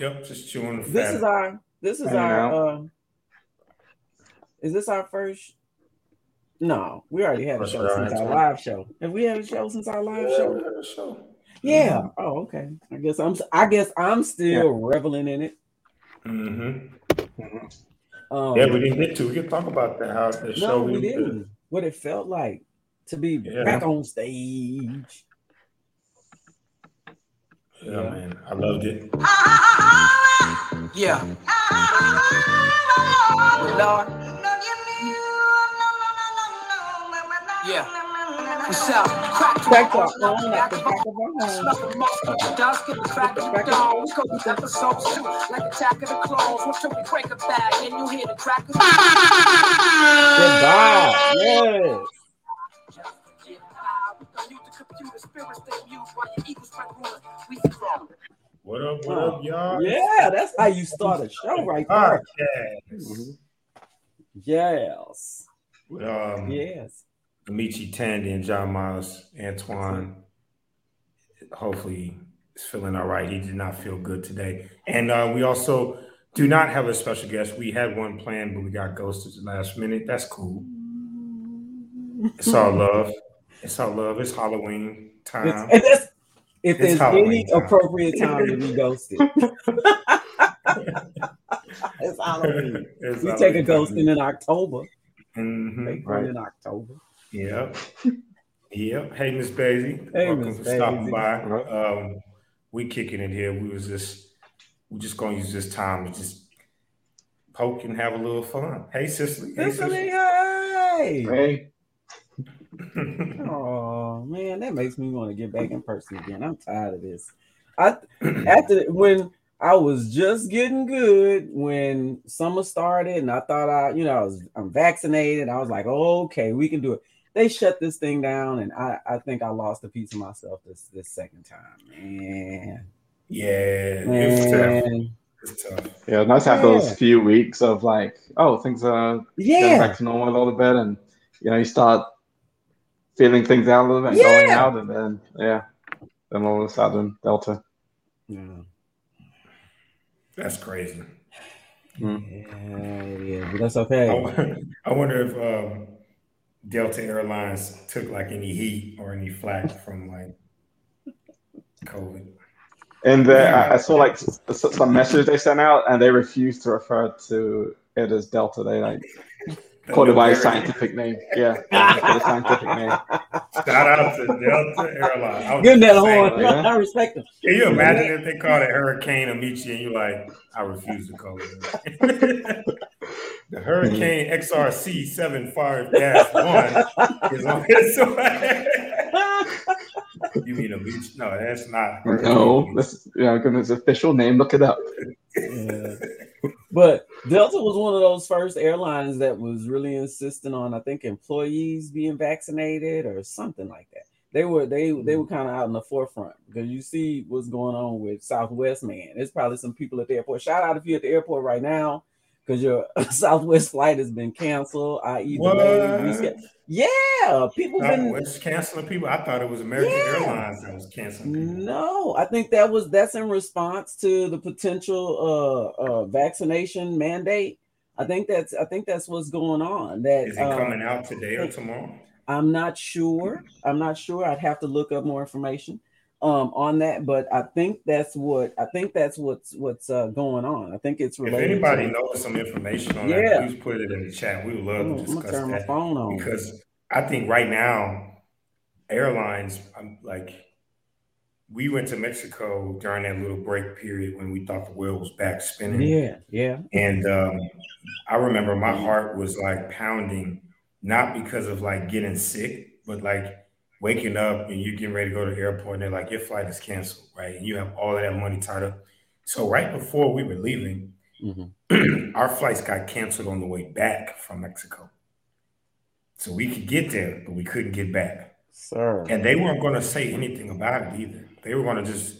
Yep, just chewing. This is our. This is our. Uh, is this our first? No, we already had a show since our live show. Have we had a show since our live show? show. Yeah. Mm-hmm. Oh, okay. I guess I'm. I guess I'm still yeah. reveling in it. Mm-hmm. mm-hmm. Um, yeah, we didn't get to. We can talk about that. How the show. No, we didn't. What it felt like to be yeah. back on stage. Yeah, yeah, man, I loved it. Yeah. Lord. Yeah. What's up? Crack back up on at the back of our home. Dust get the crack of the dogs. Cody's episodes too, like attack of the clones. Once we break a bag and you hear the crack of Goodbye. Yes. What up, what up, y'all? Yeah, that's how you start a show right there. Mm-hmm. Yes. Um, yes. Amici Tandy and John Miles Antoine. Hopefully, is feeling all right. He did not feel good today. And uh, we also do not have a special guest. We had one planned, but we got ghosted the last minute. That's cool. It's all love. It's all love. It's Halloween time. It's, if it's there's Halloween any time. appropriate time to be ghosted. it's Halloween. It's we Halloween take a ghosting in October. Mm-hmm. Take one in October. Yep. Yep. Hey, Miss Basie. Hey, Welcome for stopping by. Um, we kicking it here. We was just we just gonna use this time to just poke and have a little fun. Hey, Cicely. Hey, Cicely. Hey. Hey. Oh man, that makes me want to get back in person again. I'm tired of this. I after when I was just getting good when summer started, and I thought I, you know, I was I'm vaccinated. I was like, oh, okay, we can do it they shut this thing down, and I, I think I lost a piece of myself this this second time, man. Yeah, man. It's tough. Yeah, nice to have yeah. those few weeks of like, oh, things are yeah. getting back to normal a little bit, and you know, you start feeling things out a little bit, yeah. going out, and then yeah, then all of a sudden, Delta. Yeah, that's crazy. Mm. Yeah, yeah, but that's okay. I wonder if um, Delta Airlines took like any heat or any flack from like COVID. And yeah. I saw like some message they sent out, and they refused to refer to it as Delta. They like called it by a scientific name. Yeah, a scientific name. Shout out to Delta Airlines. Give that horn. Yeah. I respect them. Can you imagine if they called it Hurricane Amici and you're like, I refuse to call it. The Hurricane XRC 75 1 is on its way. you mean a beach? No, that's not. Hurricane. No, that's yeah, its official name. Look it up. Yeah. But Delta was one of those first airlines that was really insisting on, I think, employees being vaccinated or something like that. They were they they were mm-hmm. kind of out in the forefront because you see what's going on with Southwest, man. There's probably some people at the airport. Shout out if you're at the airport right now because your Southwest flight has been canceled, i.e. delayed. Yeah, people been canceling people. I thought it was American yeah. Airlines that was canceling. People. No, I think that was that's in response to the potential uh, uh, vaccination mandate. I think that's I think that's what's going on. That is it um, coming out today or tomorrow? I'm not sure. I'm not sure. I'd have to look up more information um on that but i think that's what i think that's what's what's uh, going on i think it's related if anybody to, knows some information on yeah. that please put it in the chat we would love to discuss turn that my phone on. because i think right now airlines I'm like we went to mexico during that little break period when we thought the world was back spinning yeah yeah and um i remember my heart was like pounding not because of like getting sick but like waking up and you getting ready to go to the airport and they're like, your flight is canceled, right? And you have all of that money tied up. So right before we were leaving, mm-hmm. our flights got canceled on the way back from Mexico. So we could get there, but we couldn't get back. Sir. And they weren't going to say anything about it either. They were going to just,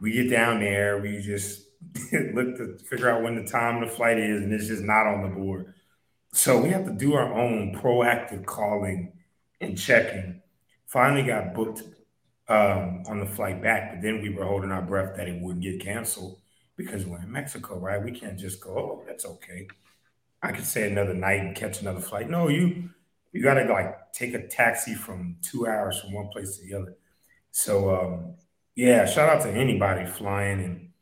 we get down there, we just look to figure out when the time of the flight is, and it's just not on the board. So we have to do our own proactive calling and checking Finally got booked um, on the flight back, but then we were holding our breath that it wouldn't get canceled. because we're in Mexico, right? We can't just go, oh, that's okay. I could stay another night and catch another flight. No, you you gotta like take a taxi from two hours from one place to the other. So um, yeah, shout out to anybody flying and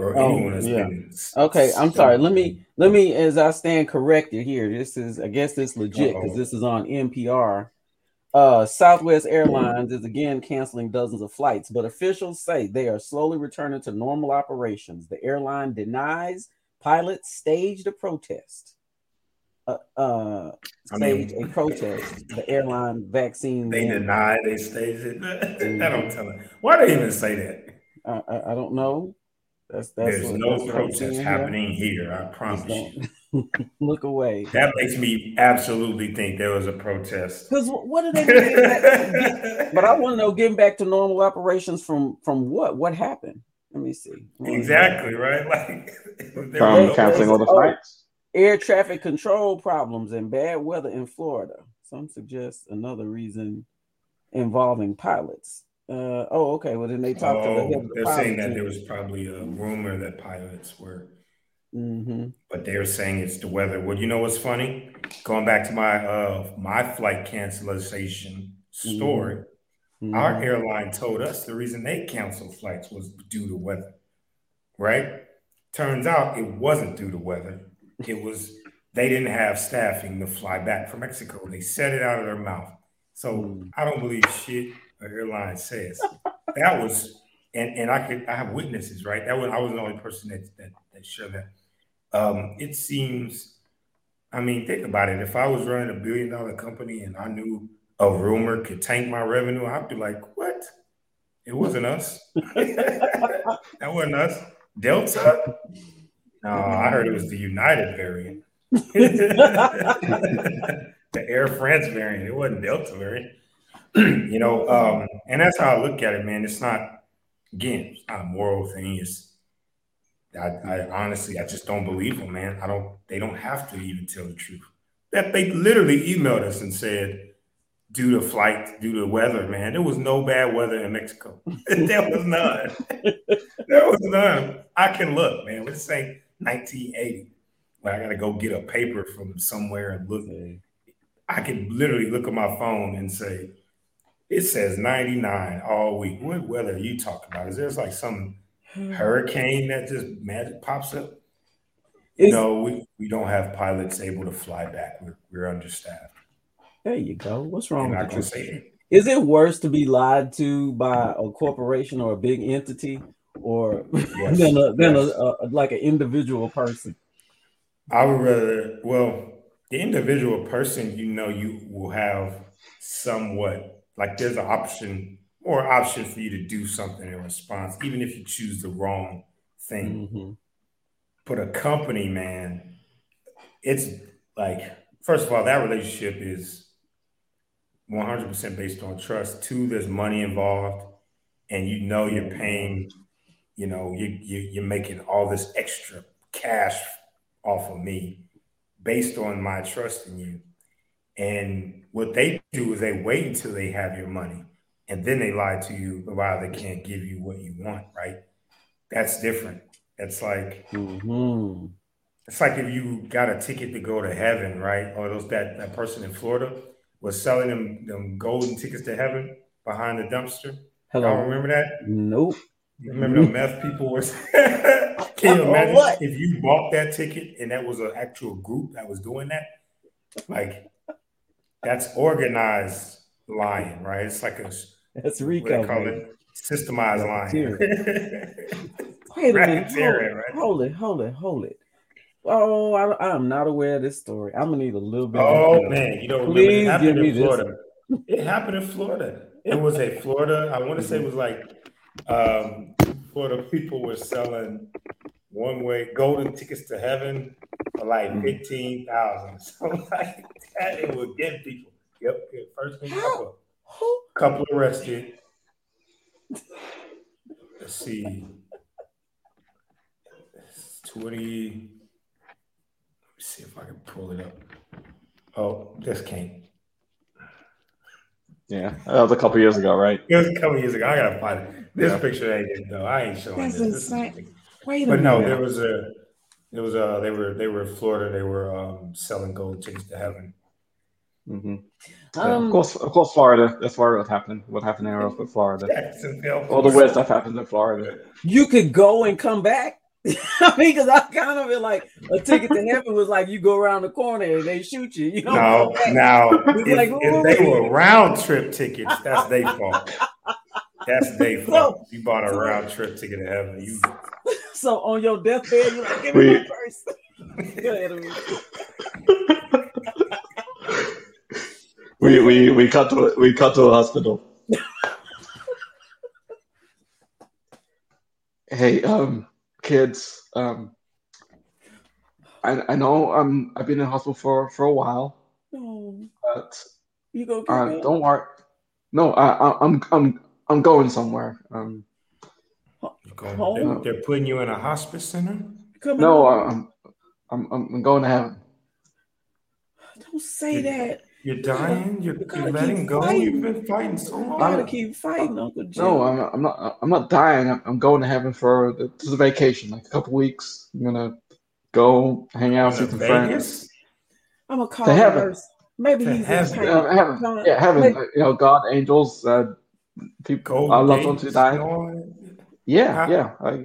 or Oh, anyone that's yeah. been Okay, I'm sorry. Let me let me as I stand corrected here. This is I guess this legit because this is on NPR. Uh Southwest Airlines is again canceling dozens of flights, but officials say they are slowly returning to normal operations. The airline denies pilots staged a protest. Uh, uh I mean- staged a protest. The airline vaccine They mandate. deny they staged it. I don't tell them. Why they even say that? I, I, I don't know. That's that's There's what- no that's protest happening here. I promise you. Don't look away. That makes me absolutely think there was a protest. Because what are they doing? But I want to know, getting back to normal operations from from what? What happened? Let me see. exactly right. Like From was- canceling all the Oh. flights. Air traffic control problems and bad weather in Florida. Some suggest another reason involving pilots. Uh, oh, okay. Well, then they talked to Oh, of the they're pilot saying that team. there was probably a rumor that pilots were, Mhm. but they're saying it's the weather. Well, you know what's funny? Going back to my uh my flight cancellation story, our Mhm. airline told us the reason they canceled flights was due to weather. Right? Turns out it wasn't due to weather. It was they didn't have staffing to fly back from Mexico. They said it out of their mouth. So Mm. I don't believe shit an airline says. That was and and I could I have witnesses, right? That was I was the only person that that, that shared that. Um, it seems, I mean, think about it. If I was running a billion dollar company and I knew a rumor could tank my revenue, I'd be like, what? It wasn't us. that wasn't us. Delta? No, I heard it was the United variant. the Air France variant. It wasn't Delta variant. you know, um, and that's how I look at it, man. It's not, again, it's not a moral thing. It's, I, I honestly, I just don't believe them, man. I don't, they don't have to even tell the truth. That they literally emailed us and said, due to flight, due to weather, man, there was no bad weather in Mexico. there was none. there was none. I can look, man. Let's say 1980, when I got to go get a paper from somewhere and look. Mm-hmm. I can literally look at my phone and say, it says 99 all week. What weather are you talking about? Is there like some hurricane that just magic pops up? Is- no, we, we don't have pilots able to fly back. We're, we're understaffed. There you go. What's wrong And with you? say it. Is it worse to be lied to by a corporation or a big entity, or Yes. than a than Yes. a, a like an individual person? I would rather, well, the individual person, you know, you will have somewhat like there's an option or option for you to do something in response, even if you choose the wrong thing. Mhm. But a company, man, it's like, first of all, that relationship is 100% based on trust. Two, there's money involved, and you know you're paying, you know, you, you, you're making all this extra cash off of me based on my trust in you. And what they do is they wait until they have your money and then they lie to you about they can't give you what you want, right? That's different. That's like Mhm. it's like if you got a ticket to go to heaven, right? Or those that, that person in Florida was selling them them golden tickets to heaven behind the dumpster. Y'all remember that? Nope. You remember the meth people was Can you imagine what? if you bought that ticket and that was an actual group that was doing that? Like that's organized lying, right? It's like a That's Rico. call baby. it systemized lying. Wait a minute. Hold it, hold it. Hold it. Oh, I, am not aware of this story. I'm gonna need a little bit. Oh man, you know, Please it happened give me in this. It happened in Florida. It was a Florida. I want to say it was like um, Florida people were selling one way golden tickets to heaven for like Mm. fifteen thousand. So like that, it would get people. Yep, first thing couple, Who? couple arrested. Let's see, It's twenty. Let me see if I can pull it up. Oh, this can't. Yeah, that was a couple years ago, right? It was a couple years ago. I gotta find it. This Yeah. picture ain't it though. I ain't showing That's this. This is- insane. Wait a But no, there was a, there was a, they were, they were in Florida. They were um, selling gold tickets to heaven. Hmm Um, of course, of course, Florida. That's where what happened. What happened there with Florida? Jacksonville. All the weird stuff happens in Florida. you could go and come back. I mean, because I kind of feel like a ticket to heaven was like you go around the corner and they shoot you. You know, No, now It's if, like, if they were round trip tickets, that's their fault. That's their fault. You bought a round trip ticket to heaven. You so on your deathbed, you're like, give me We- my purse. Go ahead, Amir. We we we cut to we cut to a hospital. hey, um, kids. Um, I I know I'm I've been in hospital for for a while, Oh, but you go uh, don't worry. No, I, I I'm I'm I'm going somewhere. Um, going, Home? they're, they're putting you in a hospice center. Come no, on. I'm I'm I'm going to heaven. don't say that. You're dying. You're, You gotta you're letting keep go. fighting. You've been fighting so You long. gotta keep fighting, Uncle Jim. No, I'm not, I'm not. I'm not dying. I'm, I'm going to heaven for the, to the vacation, like a couple weeks. I'm gonna go hang out, with To some friends. I'm gonna call To heaven. nurse. Maybe To he's heaven. pain. Uh, heaven, Come on. yeah, heaven. Wait. uh, You know, God, angels, uh, people, I love loved ones who gates, died. Yeah, How- yeah. I,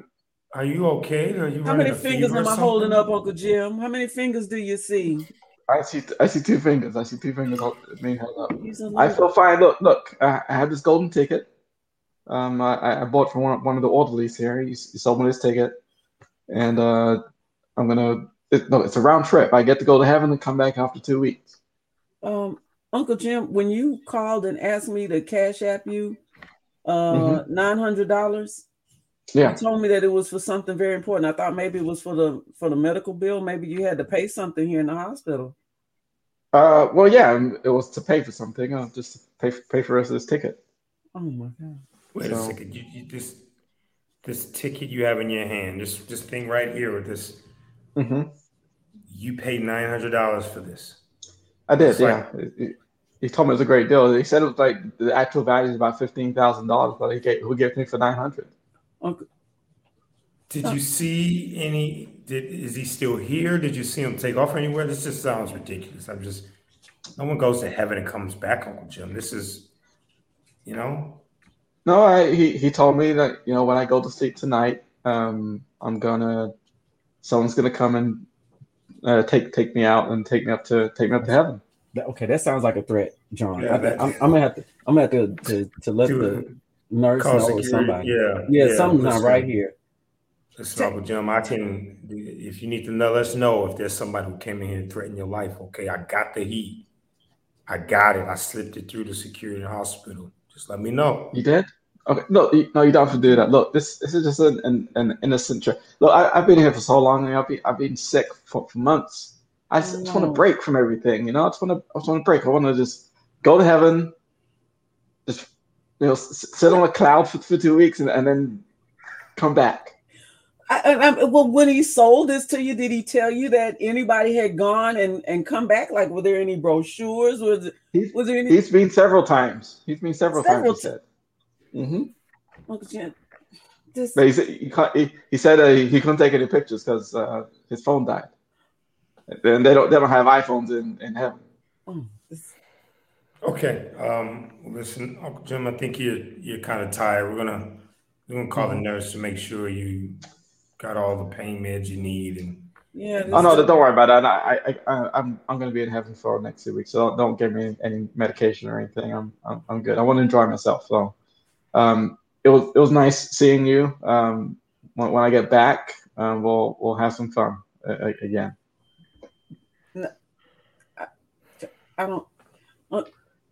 Are you okay? Are you How many fingers am I holding up, Uncle Jim? How many fingers do you see? I see. I see two fingers. I see two fingers being held up. I feel fine. Look, look. I, I have this golden ticket. Um, I, I bought from one, one of the orderlies here. He, he sold me this ticket, and uh, I'm gonna. It, no, it's a round trip. I get to go to heaven and come back after two weeks. Um, Uncle Jim, when you called and asked me to cash app you uh Mm-hmm. nine hundred dollars, Yeah. you told me that it was for something very important. I thought maybe it was for the for the medical bill. Maybe you had to pay something here in the hospital. Uh, well, yeah, it was to pay for something. Uh, just to pay pay for us this ticket. Oh my god. Wait a second. You, you this this ticket you have in your hand, this this thing right here with this, hmm you paid nine hundred dollars for this. I did. It's Yeah. He- he, he told me it was a great deal. He said it was like the actual value is about fifteen thousand dollars, but he gave who gave me for nine hundred. Uncle, Did you see any? Did is he still here? Did you see him take off anywhere? This just sounds ridiculous. I'm just. No one goes to heaven and comes back, Uncle Jim. This is, you know, No, I, he he told me that you know when I go to sleep tonight, um, I'm gonna someone's gonna come and uh, take take me out and take me up to take me up to heaven. that, okay, that sounds like a threat, John. Yeah, I, that- am I'm gonna have to. I'm gonna have to to, to let Do the it. Nurse call or security. somebody. Yeah, Yeah, something's not right here. Listen, Uncle Jim, I can. If you need to know, let's know if there's somebody who came in here and threatened your life. Okay, I got the heat. I got it. I slipped it through the security in the hospital. Just let me know. You did? Okay, no, you, no, you don't have to do that. Look, this this is just an an, an innocent trip. Look, I, I've been here for so long, and I've been I've been sick for, for months. I just, want to break from everything, you know. I just want to I just want to break. I want to just go to heaven, just you know, sit on a cloud for, for two weeks, and, and then come back. I, I, I- well, when he sold this to you, did he tell you that anybody had gone and, and come back? Like, were there any brochures? Was He's, was there any? he's been several times. He's been several, Several times. He said. hmm Uncle Jim, this, But he said he, can't, he, he said uh, he couldn't take any pictures because uh, his phone died. And they don't they don't have iPhones in, in heaven. oh, this- Okay. Um, listen, Uncle Jim, I think you're you're kind of tired. We're gonna we're gonna call the nurse to make sure you got all the pain meds you need and yeah. Oh no, this- don't worry about that. I, I, I I'm I'm gonna be in heaven for the next two weeks, so don't, don't give me any medication or anything. I'm I'm, I'm good. I want to enjoy myself. So, um, it was it was nice seeing you. Um, when, when I get back, um, we'll we'll have some fun uh, again. I don't. uh, Are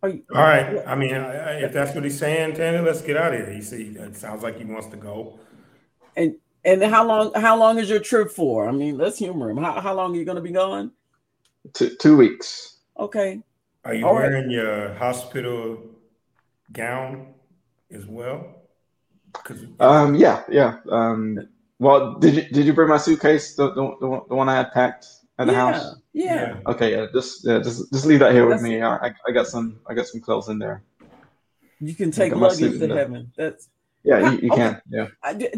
you, All right. I mean, I, I, if that's what he's saying, Tanner, let's get out of here. He see, it sounds like he wants to go. And and how long? How long is your trip for? I mean, let's humor him. How, how long are you going to be gone? Two two weeks. Okay. Are you All right. wearing your hospital gown as well? 'Cause- Um, yeah, yeah. Um, well, did you did you bring my suitcase, the the, the, the one I had packed at the yeah, house? Yeah. Okay, yeah. Just yeah, just just leave that here with me. I, I I got some I got some clothes in there. You can take luggage to in there. heaven. That's Yeah, you, you okay. can. Yeah.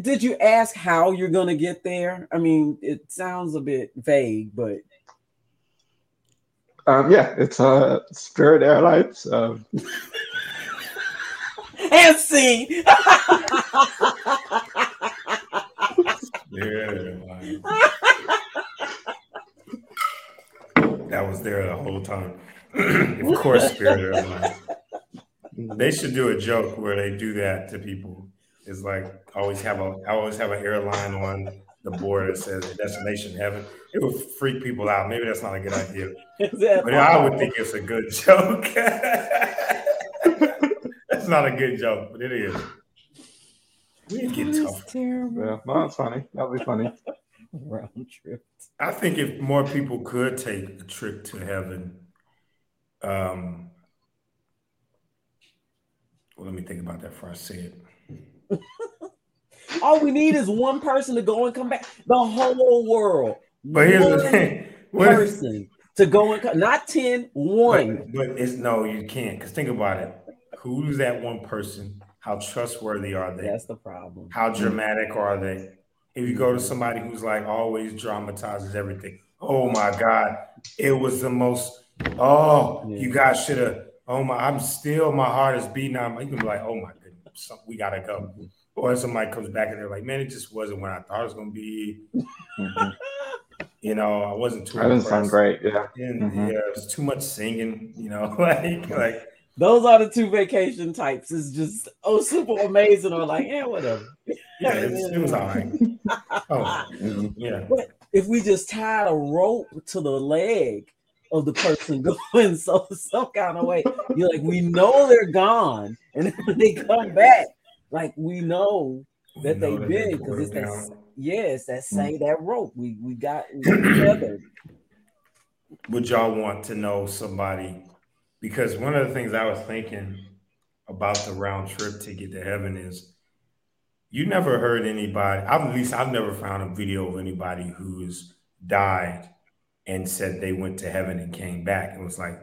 Did you ask how you're going to get there? I mean, it sounds a bit vague, but um, yeah, it's uh, Spirit Airlines. Um. and see. yeah. that was there the whole time. of course, Spirit Airlines. They should do a joke where they do that to people. It's like always have a I always have an airline on the board that says destination heaven. It would freak people out. Maybe that's not a good idea. but I would think it's a good joke. that's not a good joke, but it is. We get tough. Terrible. Yeah, well, that's funny. That'll be funny. Round trip. I think if more people could take a trip to heaven, um, well, let me think about that before I say it. All we need is one person to go and come back. The whole world. But here's one the thing: person to go and come, not 10, one. But, but it's no, you can't. Because think about it. Who's that one person? How trustworthy are they? That's the problem. How dramatic are they? If you go to somebody who's like always dramatizes everything, oh my God, it was the most. Oh, yeah. you guys should have. Oh my, I'm still my heart is beating. I'm, you can be like, oh my goodness, we gotta go. Mm-hmm. Or somebody comes back and they're like, man, it just wasn't what I thought it was gonna be. Mm-hmm. You know, I wasn't too. That doesn't sound great. Yeah. And mm-hmm. yeah, it was too much singing. You know, like like those are the two vacation types. It's just oh super amazing or like yeah whatever. Yeah, it, it was all right. oh, yeah. But if we just tied a rope to the leg of the person going so some kind of way, you're like we know they're gone, and when they come back, like we know that we know they've been because it's that hmm. yes, that say that rope. We we got together. Would y'all want to know somebody? Because one of the things I was thinking about the round trip ticket to heaven is you never heard anybody, I've, at least I've never found a video of anybody who's died and said they went to heaven and came back and was like,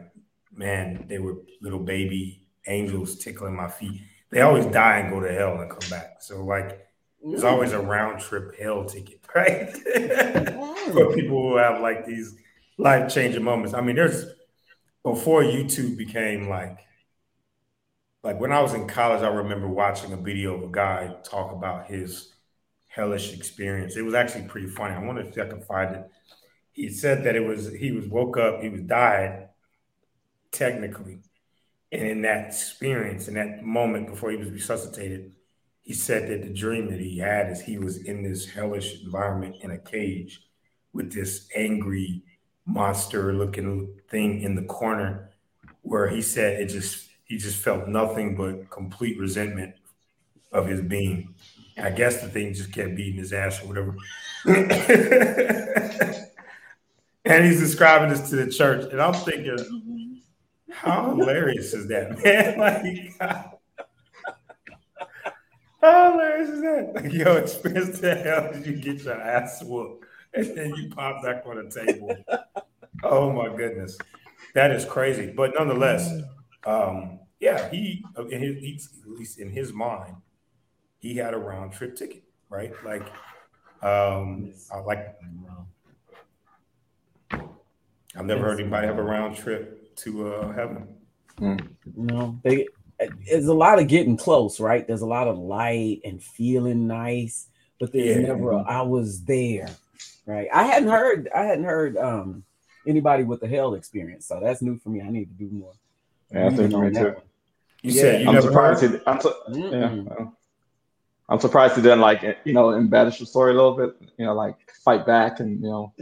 man, they were little baby angels tickling my feet. They always die and go to hell and come back. So like there's always a round trip hell ticket, right? For people who have like these life changing moments. I mean, there's before YouTube became like like when I was in college, I remember watching a video of a guy talk about his hellish experience. It was actually pretty funny. I wonder if I can find it. He said that it was he was woke up, he was died technically. And in that experience, in that moment before he was resuscitated, he said that the dream that he had is he was in this hellish environment in a cage with this angry monster looking thing in the corner where he said it just he just felt nothing but complete resentment of his being. I guess the thing just kept beating his ass or whatever. and he's describing this to the church. And I'm thinking, how hilarious is that, man? like, how hilarious is that? Like, yo, experience the hell did you get your ass whooped and then you pop back on the table? Oh my goodness, that is crazy. But nonetheless, um, yeah, he, in his, at least in his mind, he had a round trip ticket, right? Like, um, I like. I've never heard anybody have a round trip to uh, heaven. Mm. No, they there's a lot of getting close, right? There's a lot of light and feeling nice, but there's yeah. never a, I was there, right? I hadn't heard I hadn't heard um anybody with the hell experience, so that's new for me. I need to do more. Yeah, I think me too. You yeah. said you I'm surprised. It, I'm, su- yeah, I'm surprised he didn't like you know embellish the story a little bit. You know, like fight back and you know.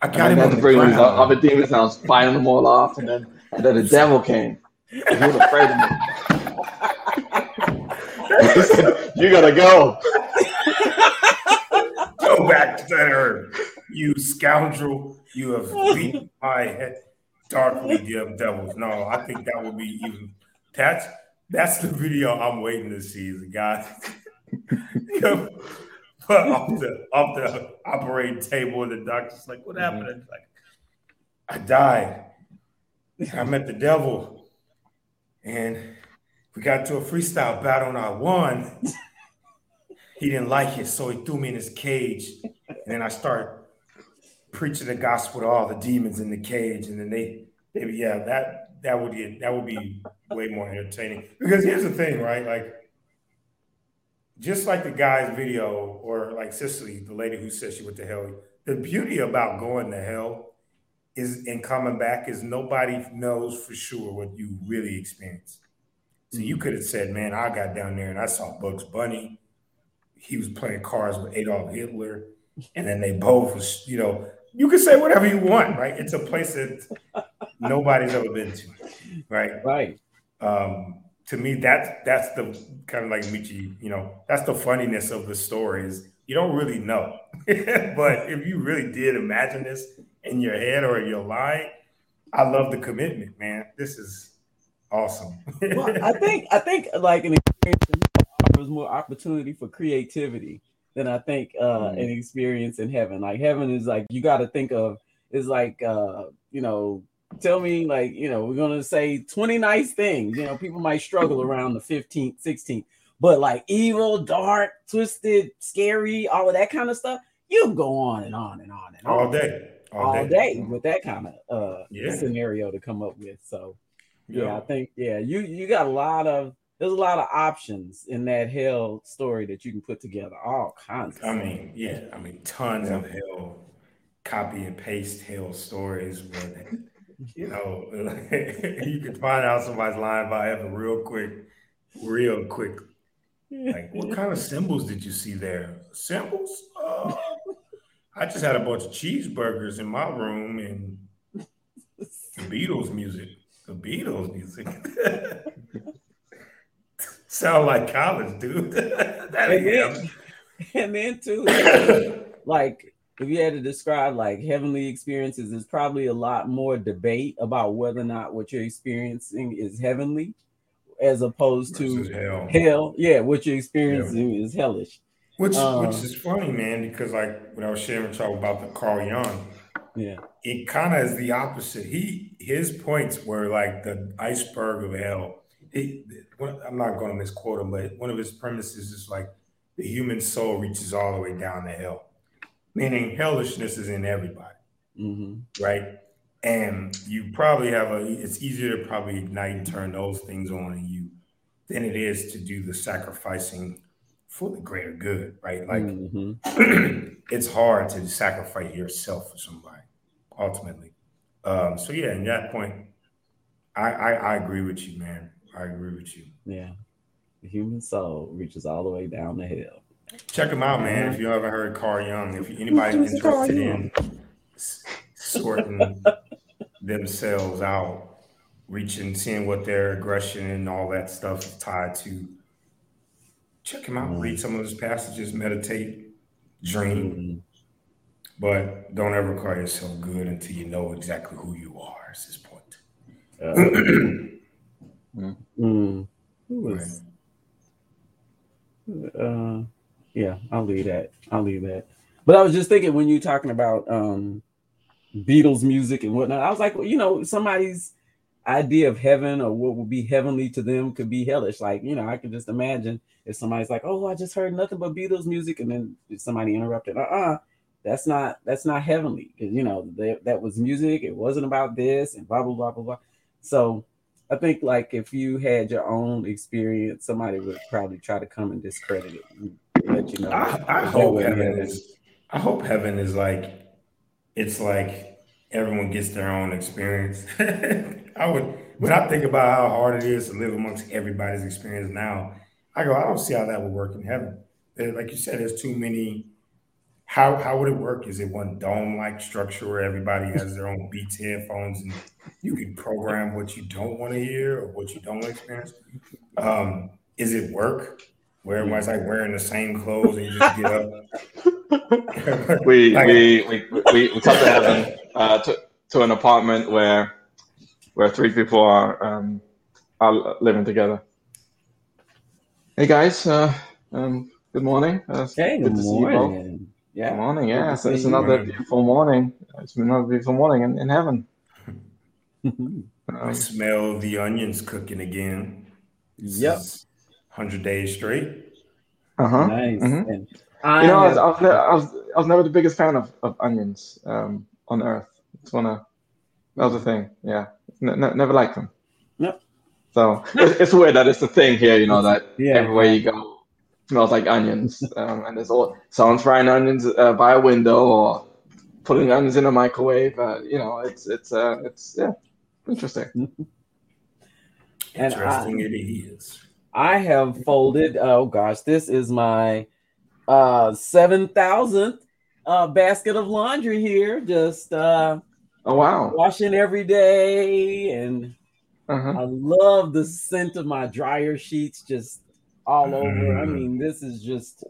I got him on the bring these other demons and I was fighting them all off, and then and then the devil came. He was afraid of me. you gotta go. Go back to that earth, you scoundrel. You have beaten my head, darkly dim devils. No, I think that would be even. That's that's the video I'm waiting to see. The guy put off the off the operating table, and the doctor's like, "What happened?" Mm-hmm. Like, I died. I met the devil and we got to a freestyle battle and I won. he didn't like it, so he threw me in his cage. And then I start preaching the gospel to all the demons in the cage, and then they, they yeah, that that would be that would be way more entertaining. Because here's the thing, right? Like, just like the guy's video, or like Cicely, the lady who said she went to hell. The beauty about going to hell is and coming back is nobody knows for sure what you really experienced. So you mm-hmm. could have said, "Man, I got down there and I saw Bugs Bunny. He was playing cards with Adolf Hitler, and then they both was, you know." You can say whatever you want, right? It's a place that nobody's ever been to, right? Right. Um, to me, that's that's the kind of like Michi, you know, that's the funniness of the story is you don't really know, but if you really did imagine this in your head or in your life, I love the commitment, man. This is awesome. well, I think I think like an experience offers more opportunity for creativity than I think uh, mm-hmm. an experience in heaven. Like heaven is like you got to think of is like uh, you know tell me like you know we're gonna say 20 nice things you know people might struggle around the 15th 16th but like evil dark twisted scary all of that kind of stuff you go on and on and on and all on day all, all day. day. with that kind of uh yeah. scenario to come up with so yeah. yeah i think yeah you you got a lot of there's a lot of options in that hell story that you can put together all kinds i mean yeah i mean tons yeah. of hell copy and paste hell stories where you know, you can find out somebody's lying about heaven real quick, real quick. Like, what kind of symbols did you see there? Symbols? Uh, I just had a bunch of cheeseburgers in my room and the Beatles music. The Beatles music. Sound like college, dude. that and, then, and then too, like if you had to describe like heavenly experiences, there's probably a lot more debate about whether or not what you're experiencing is heavenly, as opposed to hell. hell. Yeah, what you're experiencing yeah. is hellish. Which um, which is funny, man, because like when I was sharing with y'all about the Carl Jung, yeah, it kind of is the opposite. He his points were like the iceberg of hell. I'm not going to misquote him, but one of his premises is like the human soul reaches all the way down to hell meaning hellishness is in everybody, mm-hmm. right? And you probably have a. It's easier to probably ignite and turn those things on in you than it is to do the sacrificing for the greater good, right? Like mm-hmm. it's hard to sacrifice yourself for somebody ultimately. Um, so yeah, in that point, I, I I agree with you, man. I agree with you. Yeah, the human soul reaches all the way down the hill. Check him out, man. If you ever heard Carl Jung, if anybody's interested in sorting themselves out, reaching, seeing what their aggression and all that stuff is tied to, check him out. Mm-hmm. Read some of his passages, meditate, dream. Mm-hmm. But don't ever call yourself good until you know exactly who you are. Is this point? Uh, mm. Who was? Uh, yeah, I'll leave that. I'll leave that. But I was just thinking when you're talking about um Beatles music and whatnot, I was like, well, you know, somebody's idea of heaven or what would be heavenly to them could be hellish. Like, you know, I can just imagine if somebody's like, Oh, I just heard nothing but Beatles music, and then somebody interrupted, uh-uh, that's not that's not heavenly. Because you know, they, that was music, it wasn't about this, and blah blah blah blah blah. So I think like if you had your own experience, somebody would probably try to come and discredit it let you know. I, I hope heaven is. I hope heaven is like, it's like everyone gets their own experience. I would when I think about how hard it is to live amongst everybody's experience now. I go, I don't see how that would work in heaven. Like you said, there's too many. How how would it work? Is it one dome like structure where everybody has their own Beats headphones and you can program what you don't want to hear or what you don't want to experience? Um, is it work? where everybody's like wearing the same clothes and you just get up. we, like, we, we, we, we come to heaven uh, to, to an apartment where where three people are um, are living together. Hey guys, uh, um, good morning. Uh, hey, good, good morning. Yeah, good morning. Yeah, so it's another morning. beautiful morning. It's another beautiful morning in, in heaven. um, I smell the onions cooking again. This yep. 100 days straight. Uh-huh. Nice. Mhm. And You know, I was, I, was, I was, I was never the biggest fan of, of onions um, on Earth. It's one of that was the thing. Yeah, ne- ne- never liked them. Nope. So it's, it's weird that it's the thing here. You know that Yeah. everywhere you go smells like onions, um, and there's all someone's frying onions uh, by a window or putting onions in a microwave. Uh, you know, it's it's uh, it's yeah, interesting. And I- Interesting it is. I have folded. Oh gosh, this is my uh seven thousandth uh basket of laundry here. Just uh Oh wow. washing every day, and Uh-huh. I love the scent of my dryer sheets just all over. I Mm. mean, this is just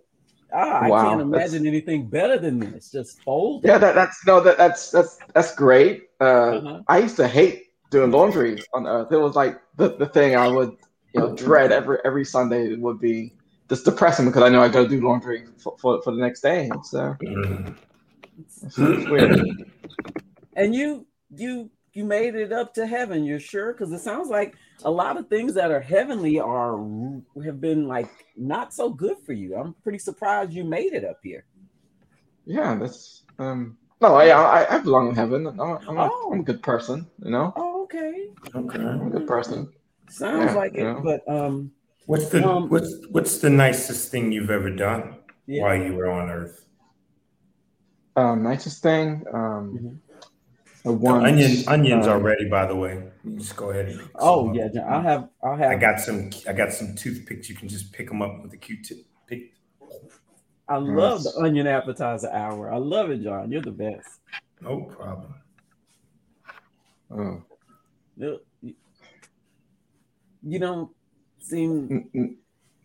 ah, I can't that's- imagine anything better than this. Just fold. Yeah, that, that's no, that, that's that's that's great. Uh, Uh-huh. I used to hate doing laundry on Earth. It was like the, the thing I would you know dread every every Sunday would be just depressing because I know I got to do laundry for, for, for the next day. So Mhm. it's, it's weird. And you you you made it up to heaven. You're sure? Because it sounds like a lot of things that are heavenly are have been like not so good for you. I'm pretty surprised you made it up here. Yeah, that's um. No, I I, I belong in heaven. I'm a, I'm, a, Oh. I'm a good person. You know, Oh, okay. Okay. I'm a good person. Sounds Yeah, like it, yeah. but um, What's the Um, what's what's the nicest thing you've ever done yeah. while you were on Earth? Um, nicest thing. Um, Mhm. I The once, onion onions um, are ready, by the way. You just go ahead. And pick Oh some yeah, up. I'll have I'll have I got some. I got some toothpicks. You can just pick them up with a Q-tip. Pick. I love the onion appetizer hour. I love it, John. You're the best. No problem. oh. You you don't seem N- n-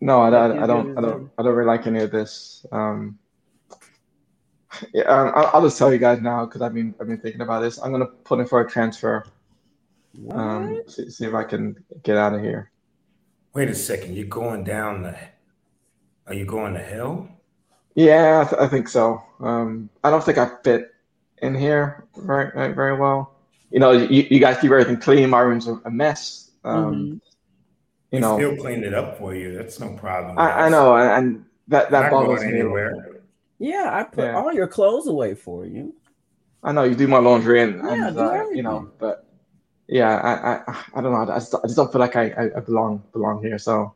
No, I, I, I don't, I don't, I don't really like any of this. Um, yeah, um, I'll, I'll just tell you guys now because I've been, I've been thinking about this. I'm gonna put in for a transfer. what? Um, see, see if I can get out of here. Wait a second. You're going down the. Are you going to hell? Yeah, I, th- I think so. Um, I don't think I fit in here very, very, very well. You know, you, you guys keep everything clean. My room's a, a mess. Um, Mhm. You We know, still cleaned it up for you. That's no problem. I, I know, and, and that that Not bothers me. anywhere. Bit. Yeah, I put Yeah. all your clothes away for you. I know you do my laundry and, Yeah, and uh, you know, but yeah, I, I I don't know. I just, I just don't feel like I, I, I belong belong here. So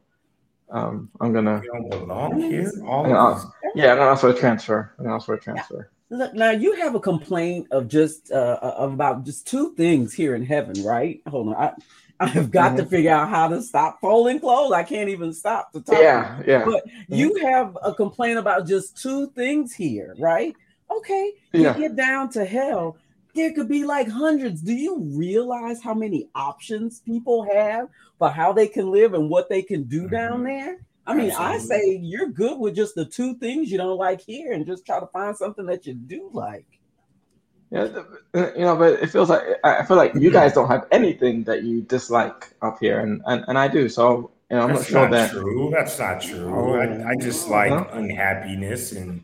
um, I'm gonna You don't belong here. All Yeah, of these. yeah, I'm gonna ask for a transfer. I'm gonna ask for a transfer. Look, now you have a complaint of just uh, of about just two things here in heaven, right? Hold on, I I have got to figure out how to stop folding clothes. I can't even stop to talk. Yeah, yeah, But you have a complaint about just two things here, right? Okay, you yeah. get down to hell, there could be like hundreds. Do you realize how many options people have for how they can live and what they can do down Mhm. there? I mean, I say you're good with just the two things you don't like here and just try to find something that you do like. Yeah, uh, you know, but it feels like I I feel like you guys don't have anything that you dislike up here, and and, and I do. So you know, I'm not sure not that. true. That's not true. Oh. I, I just like Huh? unhappiness and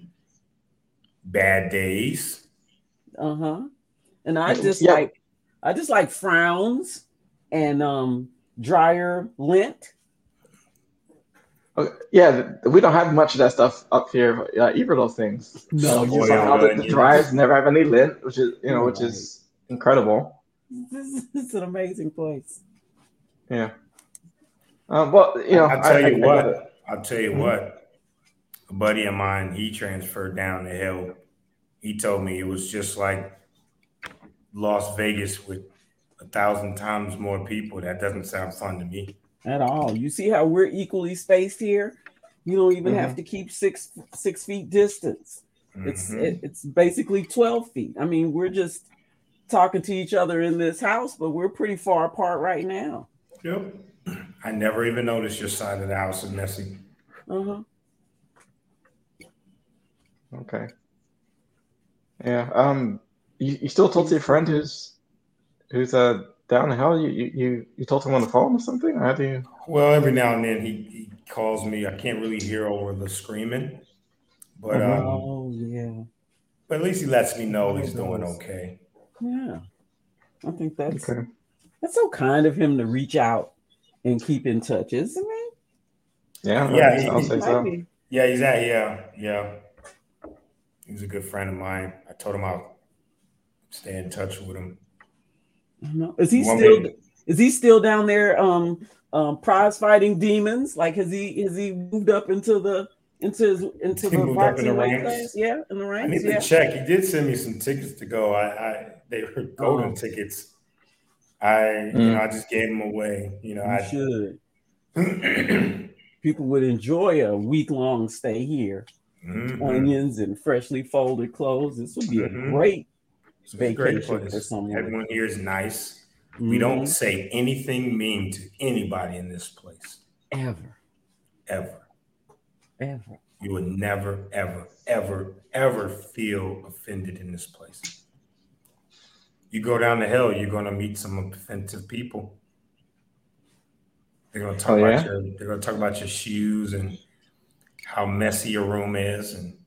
bad days. Uh-huh. And I just Yeah. like I just like frowns and um dryer lint. Okay, Yeah, we don't have much of that stuff up here. Uh, either of those things. No, Some you oil Somehow the, the onions. never have any lint, which is you know, which is incredible. This is an amazing place. Yeah. Um, well, you know, I'll tell I, I- you I what. gotta- I'll tell you Mhm. what. A buddy of mine, he transferred down the hill. He told me it was just like Las Vegas with a thousand times more people. That doesn't sound fun to me. At all. You see how we're equally spaced here? You don't even Mm-hmm. have to keep six six feet distance. It's Mhm. it, it's basically 12 feet. I mean, we're just talking to each other in this house, but we're pretty far apart right now. Yep. I never even noticed your side of the house is messy. Uh-huh. Okay. Yeah. Um. You, you still talk to your friend who's who's uh down the hill? You you you, you talk to him on the phone or something? Or how do you? Well, every now and then he, he calls me. I can't really hear over the screaming, but Mhm. um, Oh yeah. but at least he lets me know he's doing okay. Yeah. I think that's Okay. that's so kind of him to reach out and keep in touch, isn't it? Yeah. Yeah, I'll, he- I'll he say Might so. be Yeah, he's at yeah, yeah. He's a good friend of mine. I told him I'll stay in touch with him. No. Is he still is he still down there um um prize fighting demons? Like has he has he moved up into the into his into the boxing weight class? Yeah, in the ranks. I need yeah. to check. He did send me some tickets to go. I, I they were golden oh. tickets. I mm. you know I just gave them away. You know you I should. People would enjoy a week long stay here. Mm-hmm. Onions and freshly folded clothes. This would be mm-hmm. a great vacation great someone. Everyone here is nice. Mm-hmm. We don't say anything mean to anybody in this place. Ever. Ever. Ever. You would never, ever, ever, ever feel offended in this place. You go down the hill, you're gonna meet some offensive people. They're gonna talk oh, about yeah? your they're gonna talk about your shoes and how messy your room is and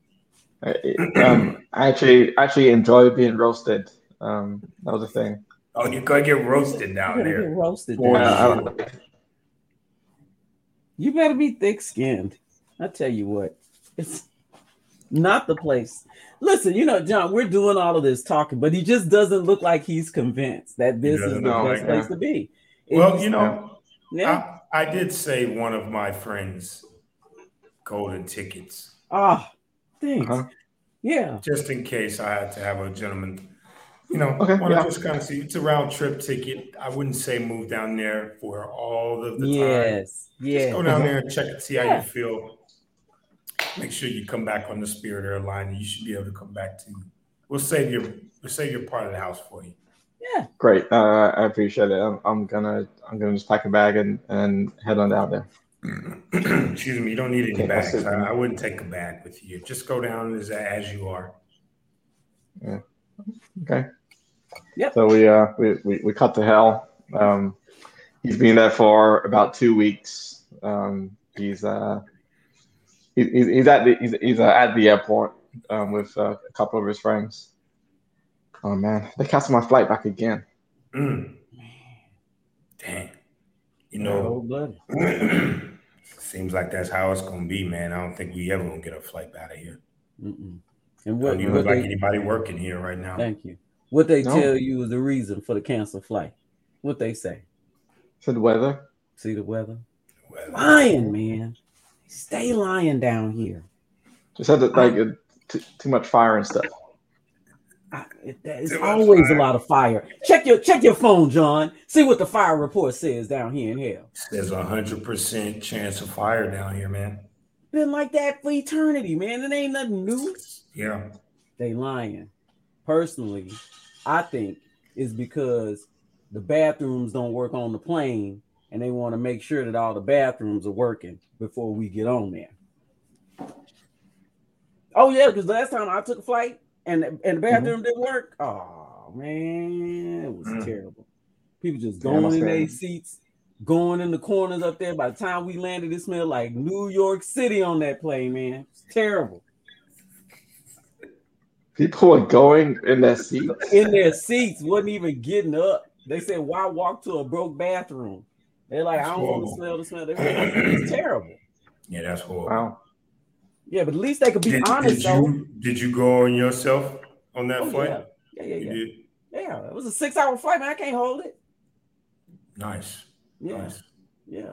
um, I actually actually enjoy being roasted. Um, that was a thing. Oh, you're gonna get roasted down there. Get roasted. Down you better be thick skinned. I tell you what, it's not the place. Listen, you know, John, we're doing all of this talking, but he just doesn't look like he's convinced that this is the best like place to be. well, you know, yeah, I, I, did say one of my friends golden tickets. Ah, thanks. Uh-huh. Yeah. Just in case I had to have a gentleman you know, okay, want to yeah. just kind of see it's a round trip ticket. I wouldn't say move down there for all of the yes, time. Yes, yeah. Just go down there and check and see how yeah. you feel. Make sure you come back on the Spirit Airline. You should be able to come back to. We'll save your we'll save your part of the house for you. Yeah. Great. Uh, I appreciate it. I'm, I'm gonna I'm gonna just pack a bag and and head on down there. Excuse me. You don't need any okay, bags. I, I, wouldn't take a bag with you. Just go down as as you are. Yeah. Okay. Yeah. So we uh we, we, we cut to hell. Um, he's been there for about two weeks. Um, he's uh he, he's at the he's, he's uh, at the airport um, with uh, a couple of his friends. Oh man, they canceled my flight back again. Mm. Dang. You know, seems like that's how it's gonna be, man. I don't think we ever gonna get a flight out of here. Mm-mm. And what, don't even look like anybody working here right now. Thank you. What they no. tell you is the reason for the cancel flight. What they say? For the weather. See the weather. weather. Lying, man. Stay lying down here. Just had to, like uh, I, too, too much fire and stuff. It's always fire. a lot of fire. Check your check your phone, John. See what the fire report says down here in hell. There's a hundred percent chance of fire down here, man. Been like that for eternity, man. It ain't nothing new. Yeah. They lying. Personally, I think is because the bathrooms don't work on the plane and they want to make sure that all the bathrooms are working before we get on there. Oh yeah, because last time I took a flight and and the mm-hmm. bathroom mm-hmm. didn't work. Oh man, it was mm. terrible. People just going yeah, in their seats, going in the corners up there. By the time we landed, it smelled like New York City on that plane, man. It's terrible. People are going in their seats. In their seats, wasn't even getting up. They said, "Why walk to a broke bathroom?" They're like, that's "I don't horrible. want to smell the smell." It's terrible. Yeah, that's horrible. Wow. Yeah, but at least they could be did, honest. Did you did you go on yourself on that oh, flight? Yeah, yeah, yeah. Yeah. yeah, it was a six-hour flight, man. I can't hold it. Nice. Yeah. Nice. Yeah.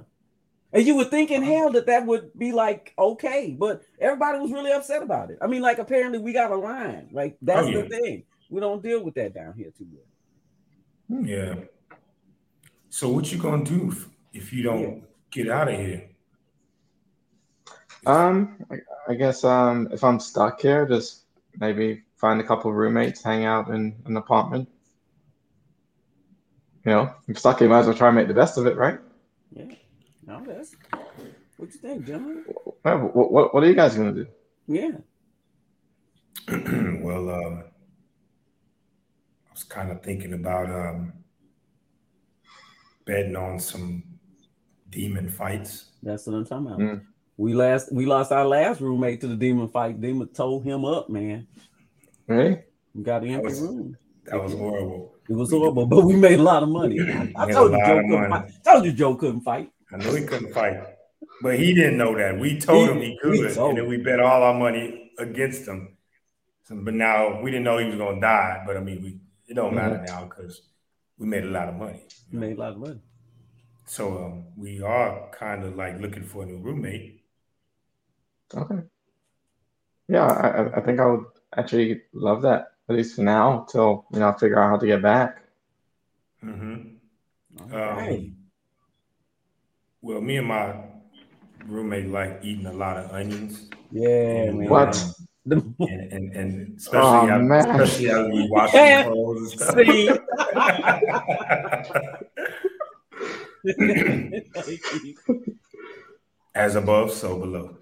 And you would think in hell that that would be like okay, but everybody was really upset about it. I mean, like apparently we got a line. Like that's oh, yeah. the thing. We don't deal with that down here too well. Hmm, yeah. So what you gonna do if you don't yeah. get out of here? Um, I, I, guess um, if I'm stuck here, just maybe find a couple of roommates, hang out in an apartment. You know, if I'm stuck here, might as well try and make the best of it, right? Yeah. No, that's what you think, gentlemen. What, what, what are you guys gonna do? Yeah. well, um, I was kind of thinking about um, betting on some demon fights. That's what I'm talking about. Mm. We last we lost our last roommate to the demon fight. Demon told him up, man. Right? We got the empty room. That was horrible. It was horrible, but we made a lot of money. I told you Joe couldn't fight. told you Joe couldn't fight. I know he couldn't fight. But he didn't know that. We told he, him he could, and then we bet all our money against him. So, but now we didn't know he was gonna die. But I mean, we it don't mm-hmm. matter now because we made a lot of money. Made a lot of money. So um, we are kind of like looking for a new roommate. Okay. Yeah, I, I think I would actually love that at least for now till you know I figure out how to get back. Mm-hmm. Um, well, me and my roommate like eating a lot of onions. Yeah, man. What? And, and, and especially, oh, especially as we washing clothes and stuff. See? As above, so below.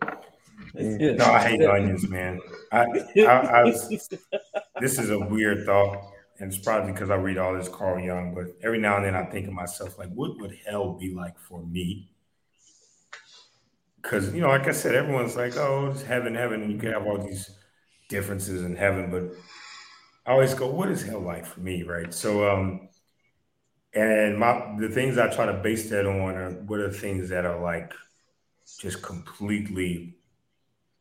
No, I hate onions, man. I, I, I was, this is a weird thought, and it's probably because I read all this Carl Jung. But every now and then, I think of myself like, what would hell be like for me? Because you know, like I said, everyone's like, "Oh, it's heaven, heaven," and you can have all these differences in heaven. But I always go, "What is hell like for me?" Right? So, um, and my the things I try to base that on are what are things that are like just completely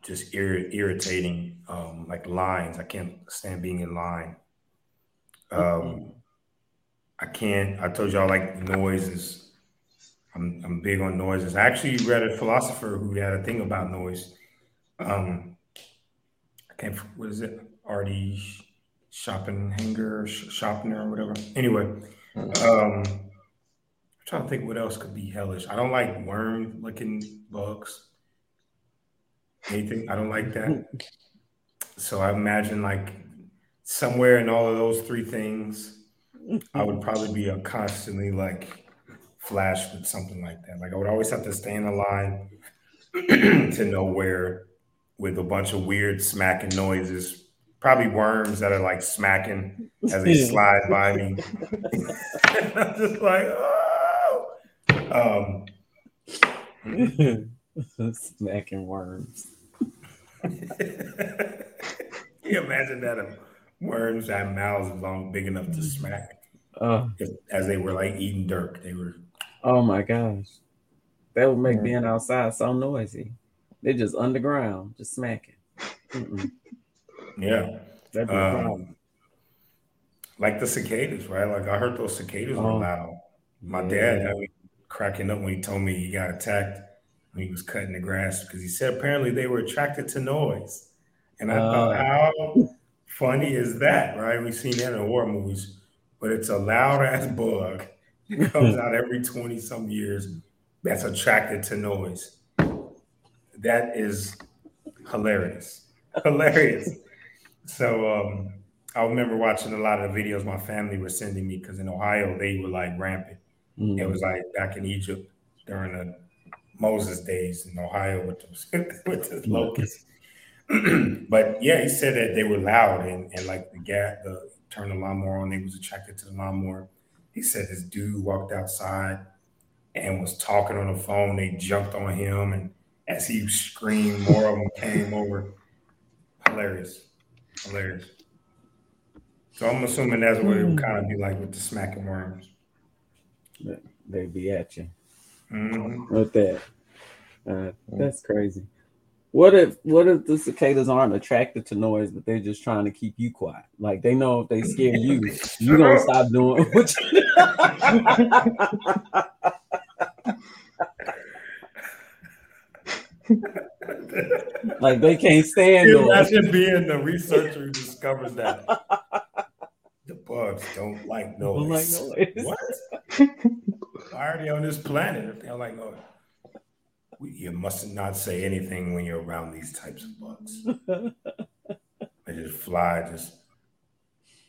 just ir- irritating, um, like lines. I can't stand being in line. Um, I can't. I told y'all like noises. I'm I'm big on noises. I actually read a philosopher who had a thing about noise. Um, I can't. What is it? R.D. Schopenhauer, Schopenhauer, or whatever. Anyway, um, I'm trying to think what else could be hellish. I don't like worm looking bugs. Anything. I don't like that. So I imagine like somewhere in all of those three things, I would probably be a constantly like flash with something like that. Like I would always have to stay in the line to know where with a bunch of weird smacking noises probably worms that are like smacking as they slide by me. I'm just like, oh. Um, smacking worms. Can you imagine that if worms had mouths long, big enough to smack? Uh, as they were like eating dirt, they were. Oh my gosh, that would make being outside so noisy. They're just underground, just smacking. Mm-mm. Yeah. That'd be um, problem. Like the cicadas, right? Like I heard those cicadas oh, were loud. My yeah. dad cracking up when he told me he got attacked when he was cutting the grass because he said apparently they were attracted to noise. And I uh, thought, how funny is that, right? We've seen that in horror movies, but it's a loud ass bug that comes out every 20 some years that's attracted to noise. That is hilarious. Hilarious. So um, I remember watching a lot of the videos my family was sending me because in Ohio they were like rampant. Mm-hmm. It was like back in Egypt during the Moses days in Ohio with those with the locusts. but yeah, he said that they were loud and, and like the gas, the turn the lawnmower on, they was attracted to the lawnmower. He said this dude walked outside and was talking on the phone. They jumped on him, and as he screamed, more of them came over. Hilarious. Hilarious. So I'm assuming that's what it would hmm. kind of be like with the smacking worms. They'd be at you mm-hmm. with that. Uh, that's crazy. What if what if the cicadas aren't attracted to noise, but they're just trying to keep you quiet? Like they know if they scare you, you gonna stop doing what you like they can't stand it. Imagine being the researcher who discovers that the bugs don't like noise. Don't like noise. What? They on this planet if they don't like noise? You must not say anything when you're around these types of bugs. they just fly, just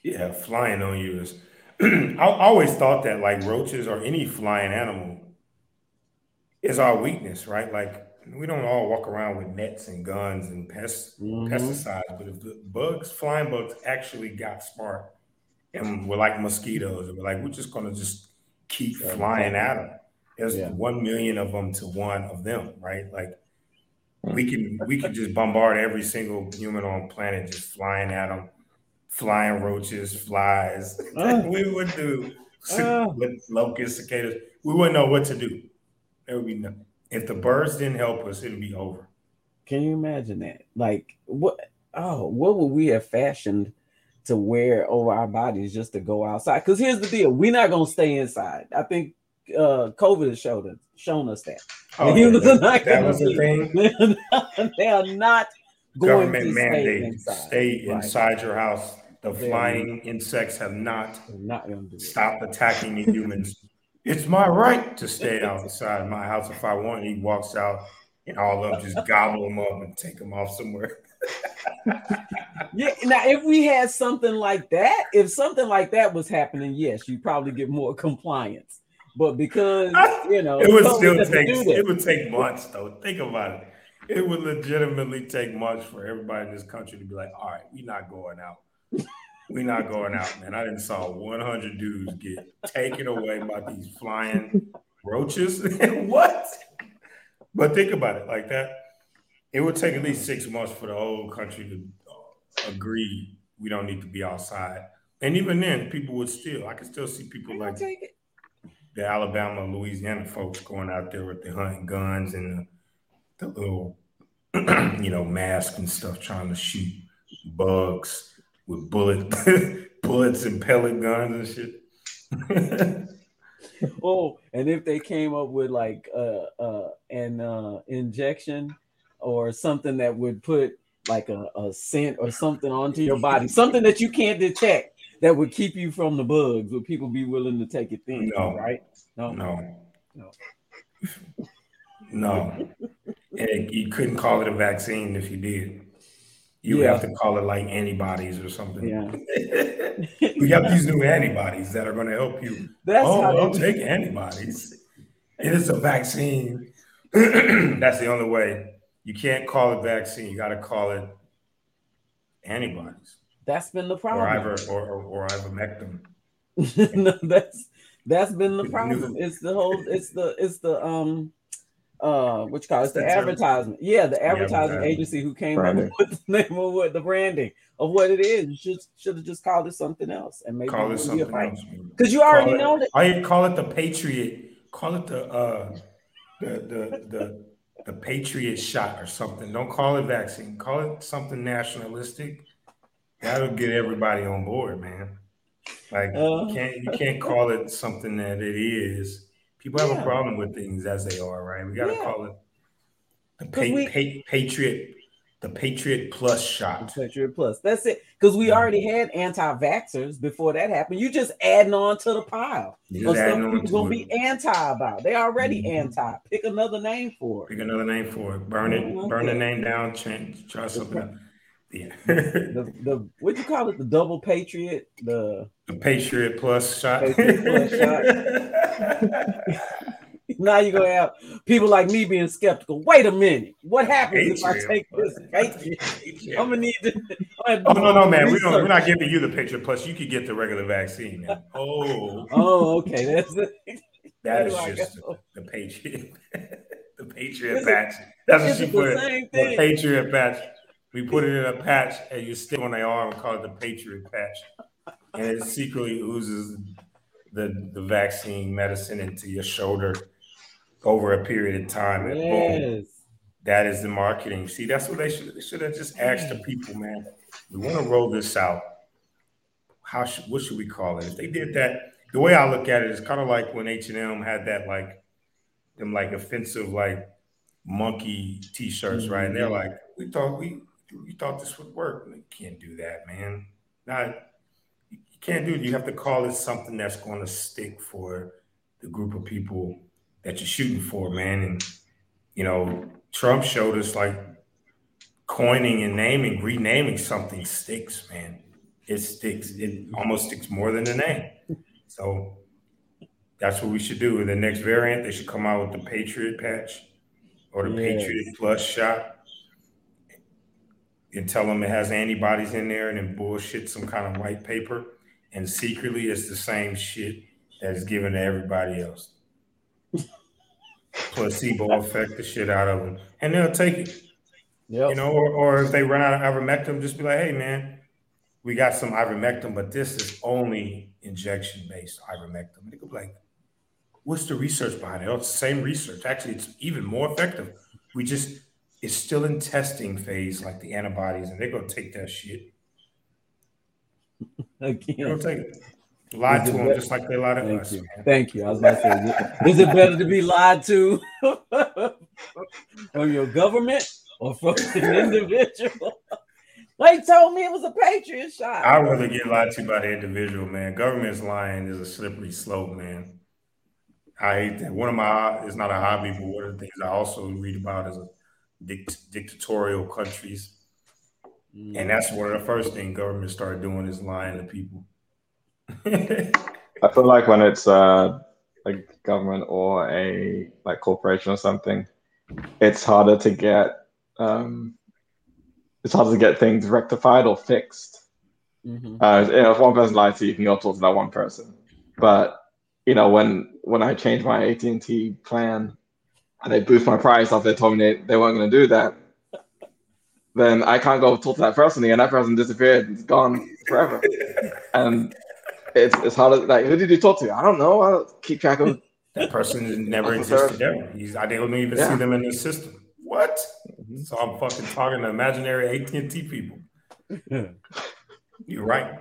yeah, flying on you is. I always thought that like roaches or any flying animal is our weakness, right? Like we don't all walk around with nets and guns and pest, mm-hmm. pesticides, but if the bugs, flying bugs, actually got smart and were like mosquitoes, and we're like, we're just gonna just keep yeah, flying at them. There's yeah. one million of them to one of them, right? Like we can we can just bombard every single human on planet just flying at them, flying roaches, flies. Uh, we would do uh, with locusts, cicadas. We wouldn't know what to do. There would be no If the birds didn't help us, it'd be over. Can you imagine that? Like what? Oh, what would we have fashioned to wear over our bodies just to go outside? Because here's the deal: we're not gonna stay inside. I think uh COVID has showed us shown us that. Oh, Humans that, are not that was the thing. They're not, they are not going Government to stay mandate: inside. stay Right. inside your house. The There flying insects have not not it. stopped attacking the humans. It's my right to stay outside my house if I want. He walks out, and all of them just gobble him up and take him off somewhere. Yeah. Now, if we had something like that, if something like that was happening, yes, you'd probably get more compliance. But because you know, It would still take it would take months though. Think about it. It would legitimately take months for everybody in this country to be like, all right, we're not going out. We're not going out, man. I didn't saw 100 dudes get taken away by these flying roaches. what? But think about it like that. It would take at least six months for the whole country to uh, agree we don't need to be outside. And even then, people would still, I can still see people I'll like take it. the Alabama, Louisiana folks going out there with the hunting guns and the, the little, you know, mask and stuff, trying to shoot bugs with bullet bullets and pellet guns and shit. Oh, and if they came up with like uh uh an uh injection or something that would put like a, a scent or something onto your body, something that you can't detect that would keep you from the bugs, would people be willing to take it then? No. right? No, no, No. no. And you couldn't call it a vaccine if you did. You Yeah. have to call it like antibodies or something. Yeah. we got these new antibodies that are going to help you That's oh, well, take antibodies. It is a vaccine. That's the only way. You can't call it vaccine. You got to call it antibodies that's been the or problem. iver or, or, or ivermectin. no, that's that's been the problem. It's the whole it's the it's the um uh what you call it? It's the advertisement. Yeah, the advertising advertising. agency who came Branding. up with the name of what the branding of what it is. You should should have just called it something else and maybe Call it something else. Because you already Call it- know that I call it the Patriot. Call it the uh the the the the Patriot shot or something. Don't call it vaccine. Call it something nationalistic. That'll get everybody on board, man. Like Uh. you can't you can't call it something that it is. People have Yeah. a problem with things as they are, right? We got to Yeah. call it the pa- we- pa- Patriot, the Patriot Plus shot. Patriot Plus. That's it. Because we Yeah. already had anti-vaxxers before that happened. You're just adding on to the pile. You Or just adding on people to gonna be anti about. They already Mhm. anti. Pick another name for it. Pick another name for it. Burn it. Mhm. Burn the name down. Change. Try something else. Yeah. The the what do you call it? The double patriot. The The Patriot Plus shot. Patriot Plus now you're gonna have people like me being skeptical. Wait a minute, what happens if I take this patriot? I'm gonna need to. Oh gonna do no, no, man. We research. we're not giving you the picture. Plus. You could get the regular vaccine. Now. Oh, Oh, okay. That's it. that is Where do I just the, the Patriot. the Patriot Is it- patch. That's what she the put. The? Patriot patch. We put it in a patch and you stick on their arm and call it the Patriot patch. And it secretly oozes the, the vaccine medicine into your shoulder over a period of time. And boom, That is the marketing. See, that's what they should they should have just asked the people, man. We want to roll this out. How should what should we call it? If they did that, the way I look at it is kind of like when H and M had that like them like offensive like monkey T-shirts, right? And they're mm-hmm. like, we thought we we thought this would work. You can't do that, man. Not you can't do it. You have to call it something that's going to stick for the group of people that you're shooting for, man. And you know, Trump showed us like coining and naming, renaming something sticks, man. It sticks. It almost sticks more than the name. So that's what we should do. In the next variant, they should come out with the Patriot patch or the Yes. Patriot Plus shot and tell them it has antibodies in there and then bullshit some kind of white paper. And secretly, it's the same shit that is given to everybody else. Placebo affect the shit out of them, and they'll take it. Yep. You know, or, or if they run out of ivermectin, just be like, hey, man, we got some ivermectin, but this is only injection based ivermectin. They could be like, what's the research behind it? Oh, it's the same research. Actually, it's even more effective. We just it's still in testing phase, like the antibodies, and they're gonna take that shit. Again, they're gonna take it. Lie to them just like they lied to Thank us. You. Thank you. I was about to say, is it better to be lied to from your government or from an individual? They told me it was a Patriot shot. I'd rather get lied to by the individual, man. Government's lying is a slippery slope, man. I hate that. One of my it's not a hobby, but one of the things I also read about is dict- dictatorial countries, mm. and that's one of the first things government started doing is lying to people. I feel like when it's uh, a government or a like corporation or something, it's harder to get um, it's harder to get things rectified or fixed. Mm-hmm. Uh, you know, if one person lies to you, you can go talk to that one person. But you know, when when I changed my AT and T plan and they boost my price after they told me they, they weren't going to do that, then I can't go talk to that person again. That person disappeared, it's gone forever. and it's it's hard. To, like, who did you talk to? I don't know. I don't keep track of. That person never existed ever. He's, I don't even yeah. see them in the system. What? Mm-hmm. So I'm fucking talking to imaginary AT and T people. You're right.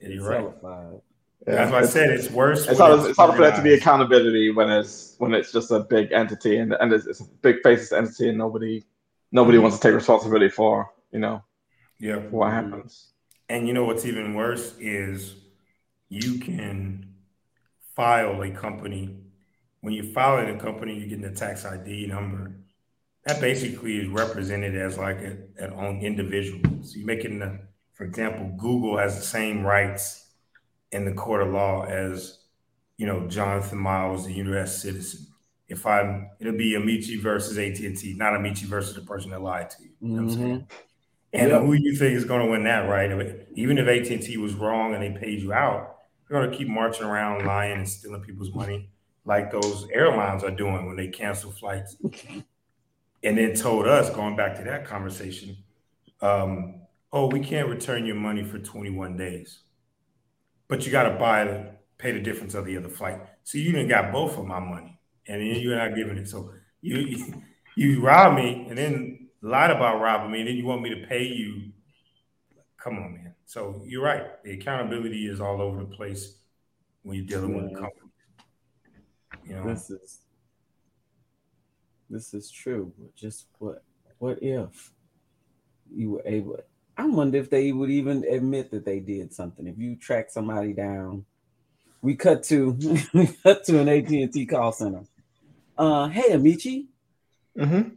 You're right. Yeah, That's why I said it's worse. It's hard, it's hard for there to be accountability when it's when it's just a big entity and and it's, it's a big faceless entity and nobody nobody wants to take responsibility for you know yeah what happens. And you know what's even worse is you can file a company. When you file in a company, you get the tax ID number. That basically is represented as like a, an own individual. So you make it in the, for example, Google has the same rights in the court of law as you know Jonathan Miles, the U.S. citizen. If I'm, it'll be Amici versus AT and T, not Amici versus the person that lied to you. you know mm-hmm. And yep. who you think is going to win that, right? Even if AT and T was wrong and they paid you out, you're going to keep marching around lying and stealing people's money, like those airlines are doing when they cancel flights. and then told us, going back to that conversation, um, oh, we can't return your money for 21 days but you got to buy the pay the difference of the other flight. So you didn't got both of my money, and then you're not giving it. So you you, you rob me, and then lied about robbing me, and then you want me to pay you. Come on, man. So you're right. The accountability is all over the place when you're dealing yeah. with a company. You know, this is this is true. Just what what if you were able I wonder if they would even admit that they did something. If you track somebody down, we cut to we cut to an AT and T call center. Uh, hey, Amici. Mm-hmm.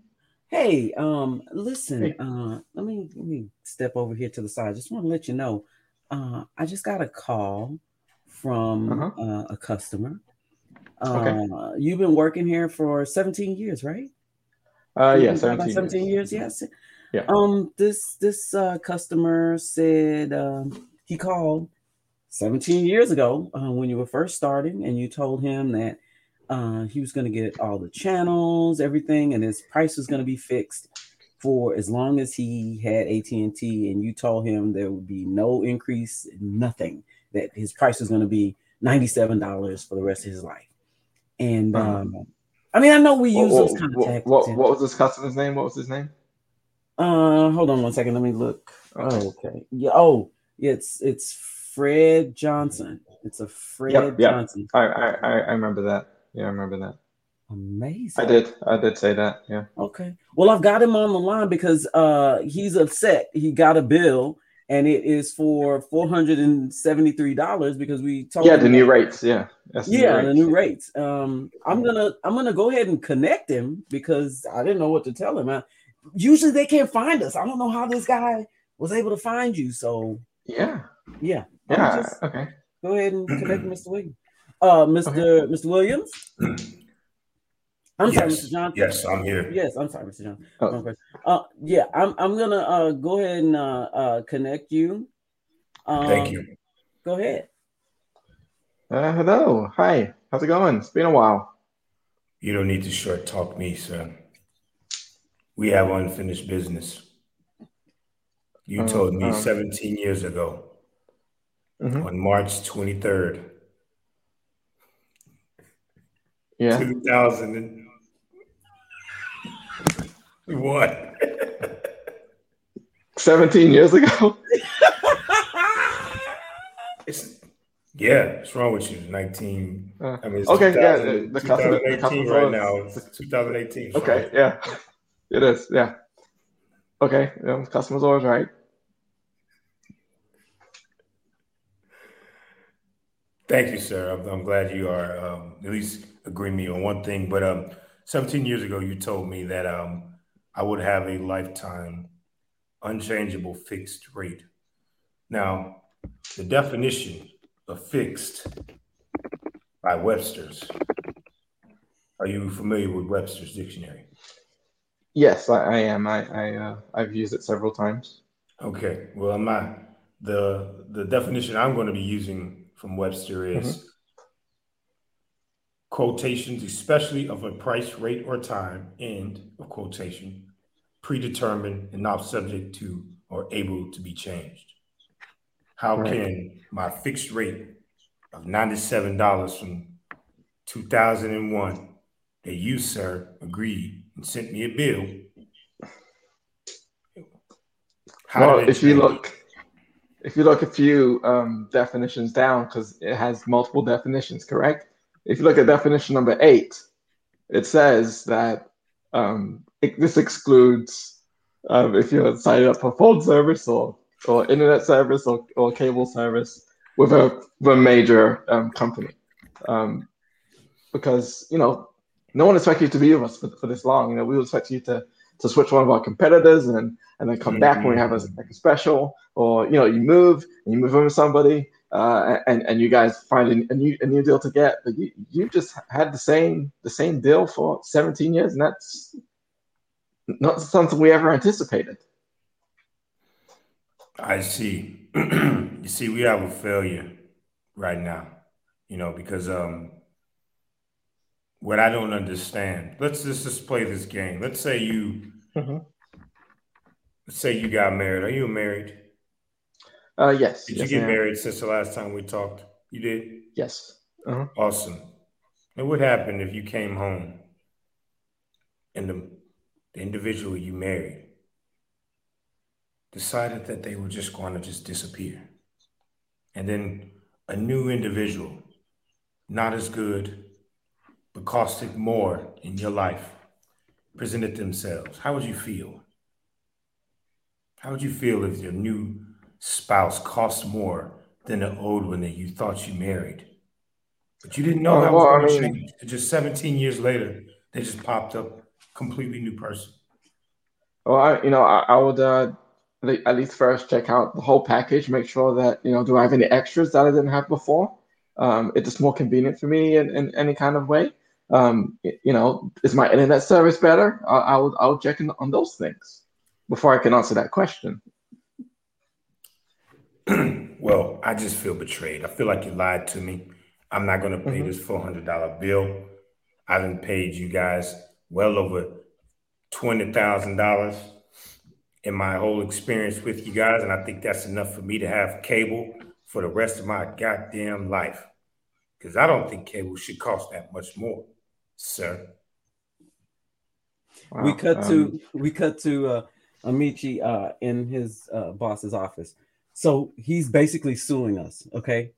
Hey, um, listen. Hey. Uh, let me let me step over here to the side. I Just want to let you know. Uh, I just got a call from uh-huh. uh, a customer. Uh, okay. You've been working here for 17 years, right? Uh, yeah, 17, 17 years. years. Yes. Yeah. Um, this this uh, customer said um, he called 17 years ago uh, when you were first starting, and you told him that uh, he was going to get all the channels, everything, and his price was going to be fixed for as long as he had AT&T and you told him there would be no increase nothing that his price was going to be $97 for the rest of his life and uh-huh. um, I mean I know we use what, those contacts what, what, what was this customer's name what was his name uh, hold on one second. Let me look. Okay. Oh, okay. Yeah. Oh, it's it's Fred Johnson. It's a Fred yep, yep. Johnson. I, I I remember that. Yeah, I remember that. Amazing. I did. I did say that. Yeah. Okay. Well, I've got him on the line because uh he's upset. He got a bill and it is for four hundred and seventy three dollars because we told yeah the new rates yeah That's yeah the new, the new rates. Um, I'm gonna I'm gonna go ahead and connect him because I didn't know what to tell him. I, usually they can't find us. I don't know how this guy was able to find you. So yeah, yeah, yeah. Okay, go ahead and connect Mr. Williams. Uh, Mr. Okay. Mr. Williams. I'm yes. sorry, Mr. Johnson. Yes, I'm here. Yes, I'm sorry, Mr. Johnson. Oh. Uh, yeah, I'm I'm gonna uh go ahead and uh, uh connect you. Um, Thank you. Go ahead. Uh, hello. Hi. How's it going? It's been a while. You don't need to short talk me, sir. We have unfinished business. You um, told me um, 17 years ago mm-hmm. on March 23rd Yeah. 2001. 17 years ago. it's yeah, what's wrong with you? 19. Uh, I mean, it's okay, yeah, 2000 the customer- the 2018 customer right now. It's 2018. Okay, yeah. It is, yeah. Okay, yeah, customer's always right. Thank you, sir. I'm, I'm glad you are um, at least agreeing me on one thing. But um, 17 years ago, you told me that um, I would have a lifetime unchangeable fixed rate. Now, the definition of fixed by Webster's. Are you familiar with Webster's dictionary? Yes, I, I am. I, I uh, I've used it several times. Okay. Well, I'm the the definition I'm going to be using from Webster is quotations, especially of a price, rate, or time, end of quotation, predetermined and not subject to or able to be changed. How Right. can my fixed rate of $97 from 2001 that you, sir, agreed and sent me a bill? How well, if you look, if you look a few um, definitions down, because it has multiple definitions, correct? If you look at definition number eight, it says that um, it, this excludes um, if you're signed up for phone service or, or internet service or, or cable service with a, with a major um, company. Um, because, you know, no one expects you to be with us for, for this long. You know, we would expect you to, to switch one of our competitors and, and then come back when we have a, like a special or, you know, you move and you move in with somebody uh, and, and you guys find a, new, a new deal to get, but you, you just had the same, the same deal for 17 years. And that's not something we ever anticipated. I see. you see, we have a failure right now, you know, because um what I don't understand. Let's just, just play this game. Let's say you Mhm. let's say you got married. Are you married? Uh, yes. Did yes, you get married since the last time we talked? You did? Yes. Uh-huh. Awesome. And what happened if you came home and the, the individual you married decided that they were just going to just disappear? And then a new individual, not as good, but costed more in your life, presented themselves. How would you feel? How would you feel if your new spouse cost more than the old one that you thought you married? But you didn't know that well, was going to mean-. Just 17 years later, they just popped up, completely new person. Well, I, you know, I, I would uh, at least first check out the whole package, make sure that, you know, do I have any extras that I didn't have before? Um, it's just more convenient for me in, in any kind of way. Um, you know, is my internet service better? I, I would, I would check in on those things before I can answer that question. well, I just feel betrayed. I feel like you lied to me. I'm not going to pay Mhm. this $400 bill. I done paid you guys well over $20,000 in my whole experience with you guys. And I think that's enough for me to have cable for the rest of my goddamn life. Because I don't think cable should cost that much more, sir. Wow. we cut Um, to we cut to uh Amici uh in his uh boss's office. So he's basically suing us, okay?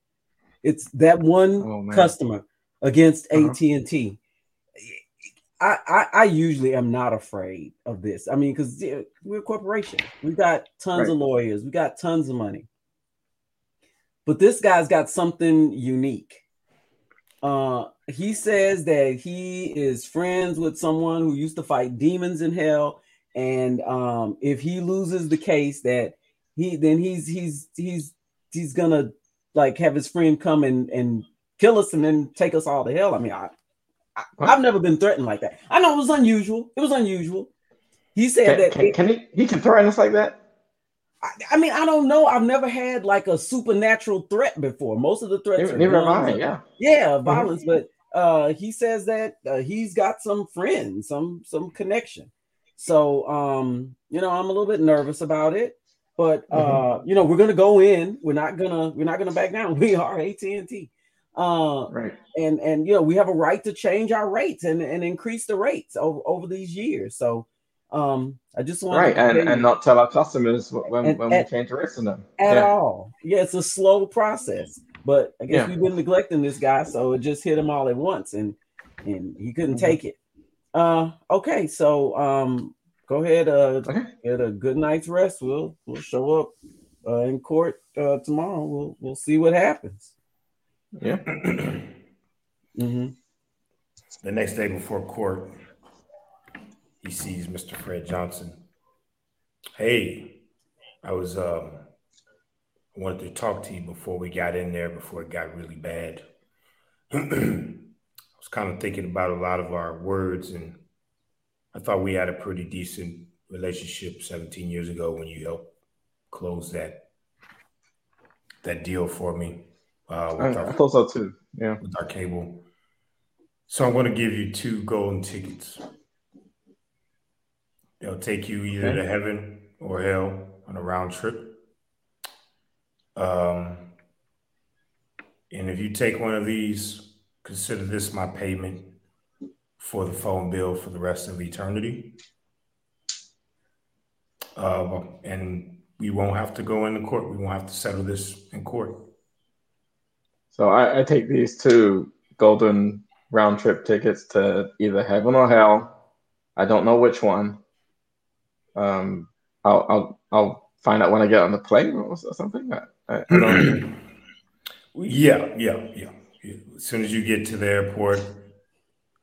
It's that one Oh, customer against Uh-huh. AT&T. I, I I usually am not afraid of this. I mean, because we're a corporation. We got tons Right. of lawyers, we got tons of money. But this guy's got something unique. Uh, he says that he is friends with someone who used to fight demons in hell, and um, if he loses the case, that he then he's he's he's he's gonna like have his friend come and and kill us and then take us all to hell. I mean, I, I I've never been threatened like that. I know it was unusual. It was unusual. He said Can, that can, can he, he can threaten us like that? I, I mean, I don't know. I've never had like a supernatural threat before. Most of the threats never, have guns I, yeah. yeah, violence. But uh, he says that uh, he's got some friends, some some connection. So um, you know, I'm a little bit nervous about it. But uh, you know, we're gonna go in. We're not gonna we're not gonna back down. We are AT and T. Uh, right. And and you know we have a right to change our rates and, and increase the rates over, over these years. So um, I just want to. right and, and not tell our customers when, And when at- we change the rates on them. at yeah. all. Yeah, it's a slow process, but I guess Yeah. we've been neglecting this guy, so it just hit him all at once, and and he couldn't Mhm. take it. Uh, okay, so um, go ahead, uh, Okay. get a good night's rest. We'll we'll show up uh in court uh tomorrow. We'll we'll see what happens. Yeah. hmm The next day before court, he sees Mr. Fred Johnson. Hey, I was um I wanted to talk to you before we got in there before it got really bad. I was kind of thinking about a lot of our words and I thought we had a pretty decent relationship 17 years ago when you helped close that that deal for me uh, I, with, I our, thought so too. Yeah. with our cable. So I'm going to give you two golden tickets. They'll take you either Okay. to heaven or hell on a round trip. Um, and if you take one of these, consider this my payment for the phone bill for the rest of eternity. Uh, and we won't have to go into court. We won't have to settle this in court. So I, I take these two golden round trip tickets to either heaven or hell. I don't know which one. Um, I'll I'll I'll find out when I get on the plane or, something. I, I, I don't. Yeah, yeah, yeah, yeah. As soon as you get to the airport,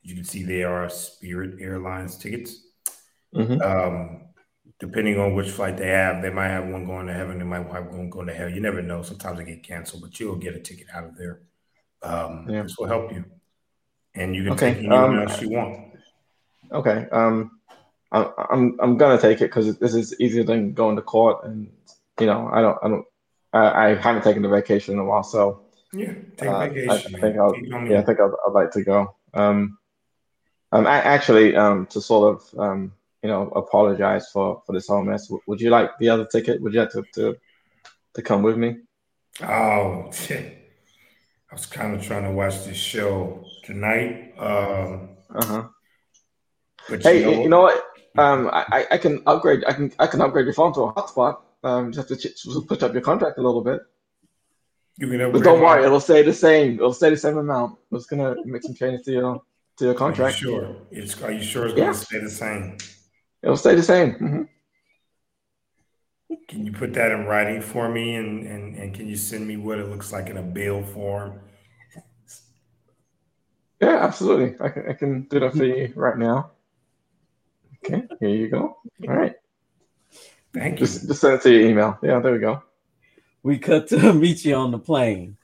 you can see they are Spirit Airlines tickets. Mhm. Um, depending on which flight they have, they might have one going to heaven, they might have one going to hell. You never know. Sometimes they get canceled, but you'll get a ticket out of there. Um, Yeah. This will help you, and you can Okay, take anyone um, else you want. Okay. Um, I, I'm I'm gonna take it because this is easier than going to court, and you know I don't I don't I, I haven't taken a vacation in a while, so Yeah, take uh, I, I vacation. think. I'll, yeah, I think I'd, I'd like to go. Um, um, actually, um, to sort of um, you know apologize for for this whole mess. Would you like the other ticket? Would you like to to, to come with me? Oh, I was kind of trying to watch this show tonight. Um, Uh huh. Hey, you know, you know what? Um, I, I- can upgrade. I can I can upgrade your phone to a hotspot. Um, just have to ch- push up your contract a little bit. you can upgrade But don't worry, it'll stay the same. It'll stay the same amount. Just gonna make some changes to your to your Are you contract. sure? It's, are you sure it's going to stay the same? It'll stay the same. hmm Can you put that in writing for me and, and, and can you send me what it looks like in a bill form? Yeah, absolutely. I can I can do that for you right now. Okay, here you go. All right, Thank you. just just send it to your email. Yeah, there we go. We cut to meet you on the plane.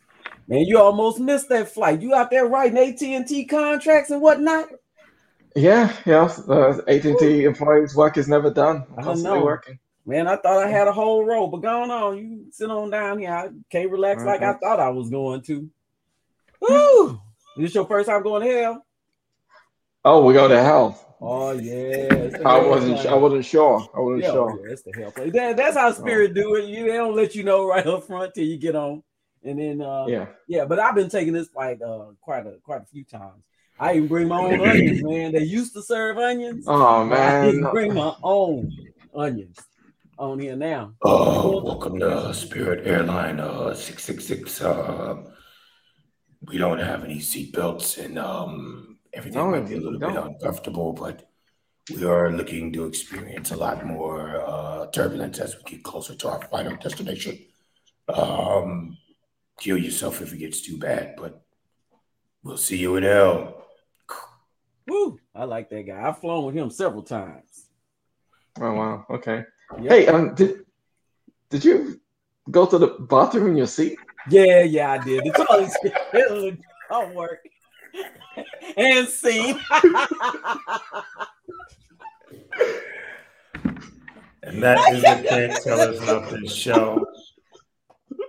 Man, you almost missed that flight. You out there writing AT and T contracts and whatnot. Yeah, yeah. Uh, AT&T employees' work is never done. I Constantly know. working. Man, I thought I had a whole row, but going on, you sit on down here. I can't relax like I thought I was going to. Woo! This your first time going to hell? Oh, we go to hell. Oh yeah. I wasn't. I wasn't sure. I wasn't Yeah, sure. yeah, it's the hell. That, that's how spirit do it. You they don't let you know right up front till you get on, and then uh, Yeah. Yeah, but I've been taking this flight uh quite a quite a few times. I even bring my own onions, man. They used to serve onions. Oh I man. even bring my own onions on here now. Uh, welcome to Spirit Airline uh, 666. Uh, we don't have any seatbelts and um, everything No, might be a little bit uncomfortable, but we are looking to experience a lot more uh, turbulence as we get closer to our final destination. Um, kill yourself if it gets too bad, but we'll see you in hell. Woo! I like that guy. I've flown with him several times. Oh wow. Okay. Yep. Hey, um, did did you go to the bathroom in your seat? Yeah, yeah, I did. The toilet it don't work. and scene. And that is the Can't Tell Us Nothing show.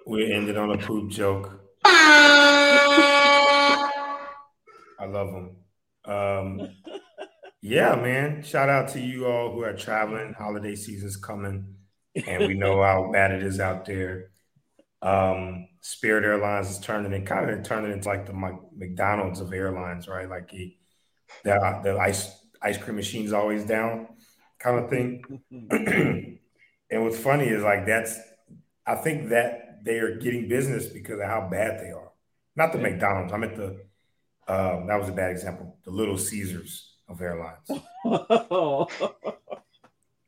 We ended on a poop joke. I love them. Um, yeah, man. Shout out to you all who are traveling. Holiday season's coming, and we know how bad it is out there. Um, Spirit Airlines is turning it kind of turning into like the McDonald's of airlines, right? Like the the, the ice ice cream machine's always down, kind of thing. and what's funny is like that's I think that they are getting business because of how bad they are. Not the. McDonald's. I'm at the um, that was a bad example. The Little Caesars of airlines.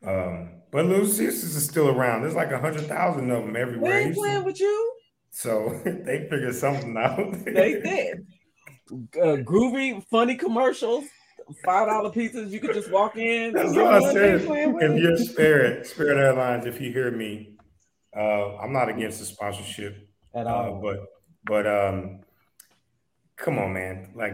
um, but Little Caesars is still around. There's like a hundred thousand of them everywhere. They ain't playing with you. So they figured something out. they did. Uh, groovy, funny commercials. Five dollar pizzas. You could just walk in. That's what I said. If you're Spirit, Spirit Airlines, if you hear me, uh, I'm not against the sponsorship at all. Uh, but but um, come on, man. Like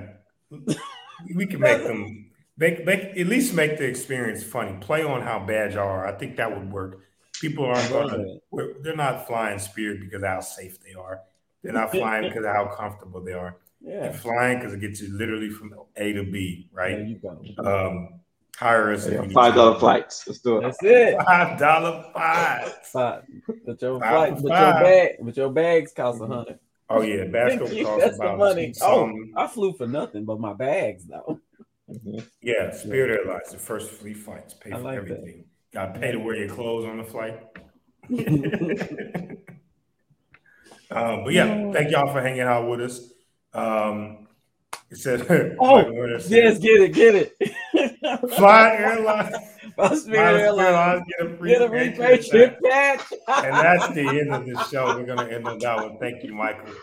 we can make them make, make at least make the experience funny. Play on how bad you are. I think that would work. People aren't going to. They're not flying Spirit because of how safe they are. They're not flying because of how comfortable they are. Yeah. They're flying because it gets you literally from A to B, right? Um, hire us. Yeah, five dollar flights. Let's do it. That's it. Five dollar flights. Five. But your flight, but your bag, but your bags cost a hundred. Oh yeah, basketball costs That's about the money. Oh, I flew for nothing but my bags though. Mm-hmm. Yeah, Spirit Airlines, the first fleet flights, pay for like everything. Got to pay to wear your clothes on the flight. um, but yeah, thank y'all for hanging out with us. Um, it says, "Oh, yes, get it, get it." Fly Airlines. Spirit Airlines. Get a free, get a free patch. and that's the end of the show. We're gonna end on that one. Thank you, Michael.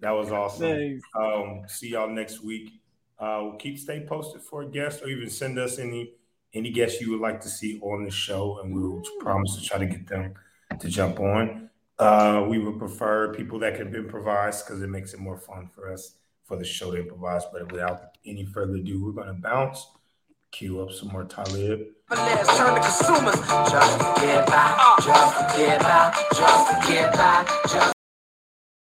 That was awesome. Um, see y'all next week. Uh, we'll keep stay posted for a guest, or even send us any any guests you would like to see on the show, and we will promise to try to get them to jump on. Uh, we would prefer people that can improvise because it makes it more fun for us for the show to improvise. But without any further ado, we're going to bounce, cue up some more Talib. Turn consumers just get by, just get by, just get by, just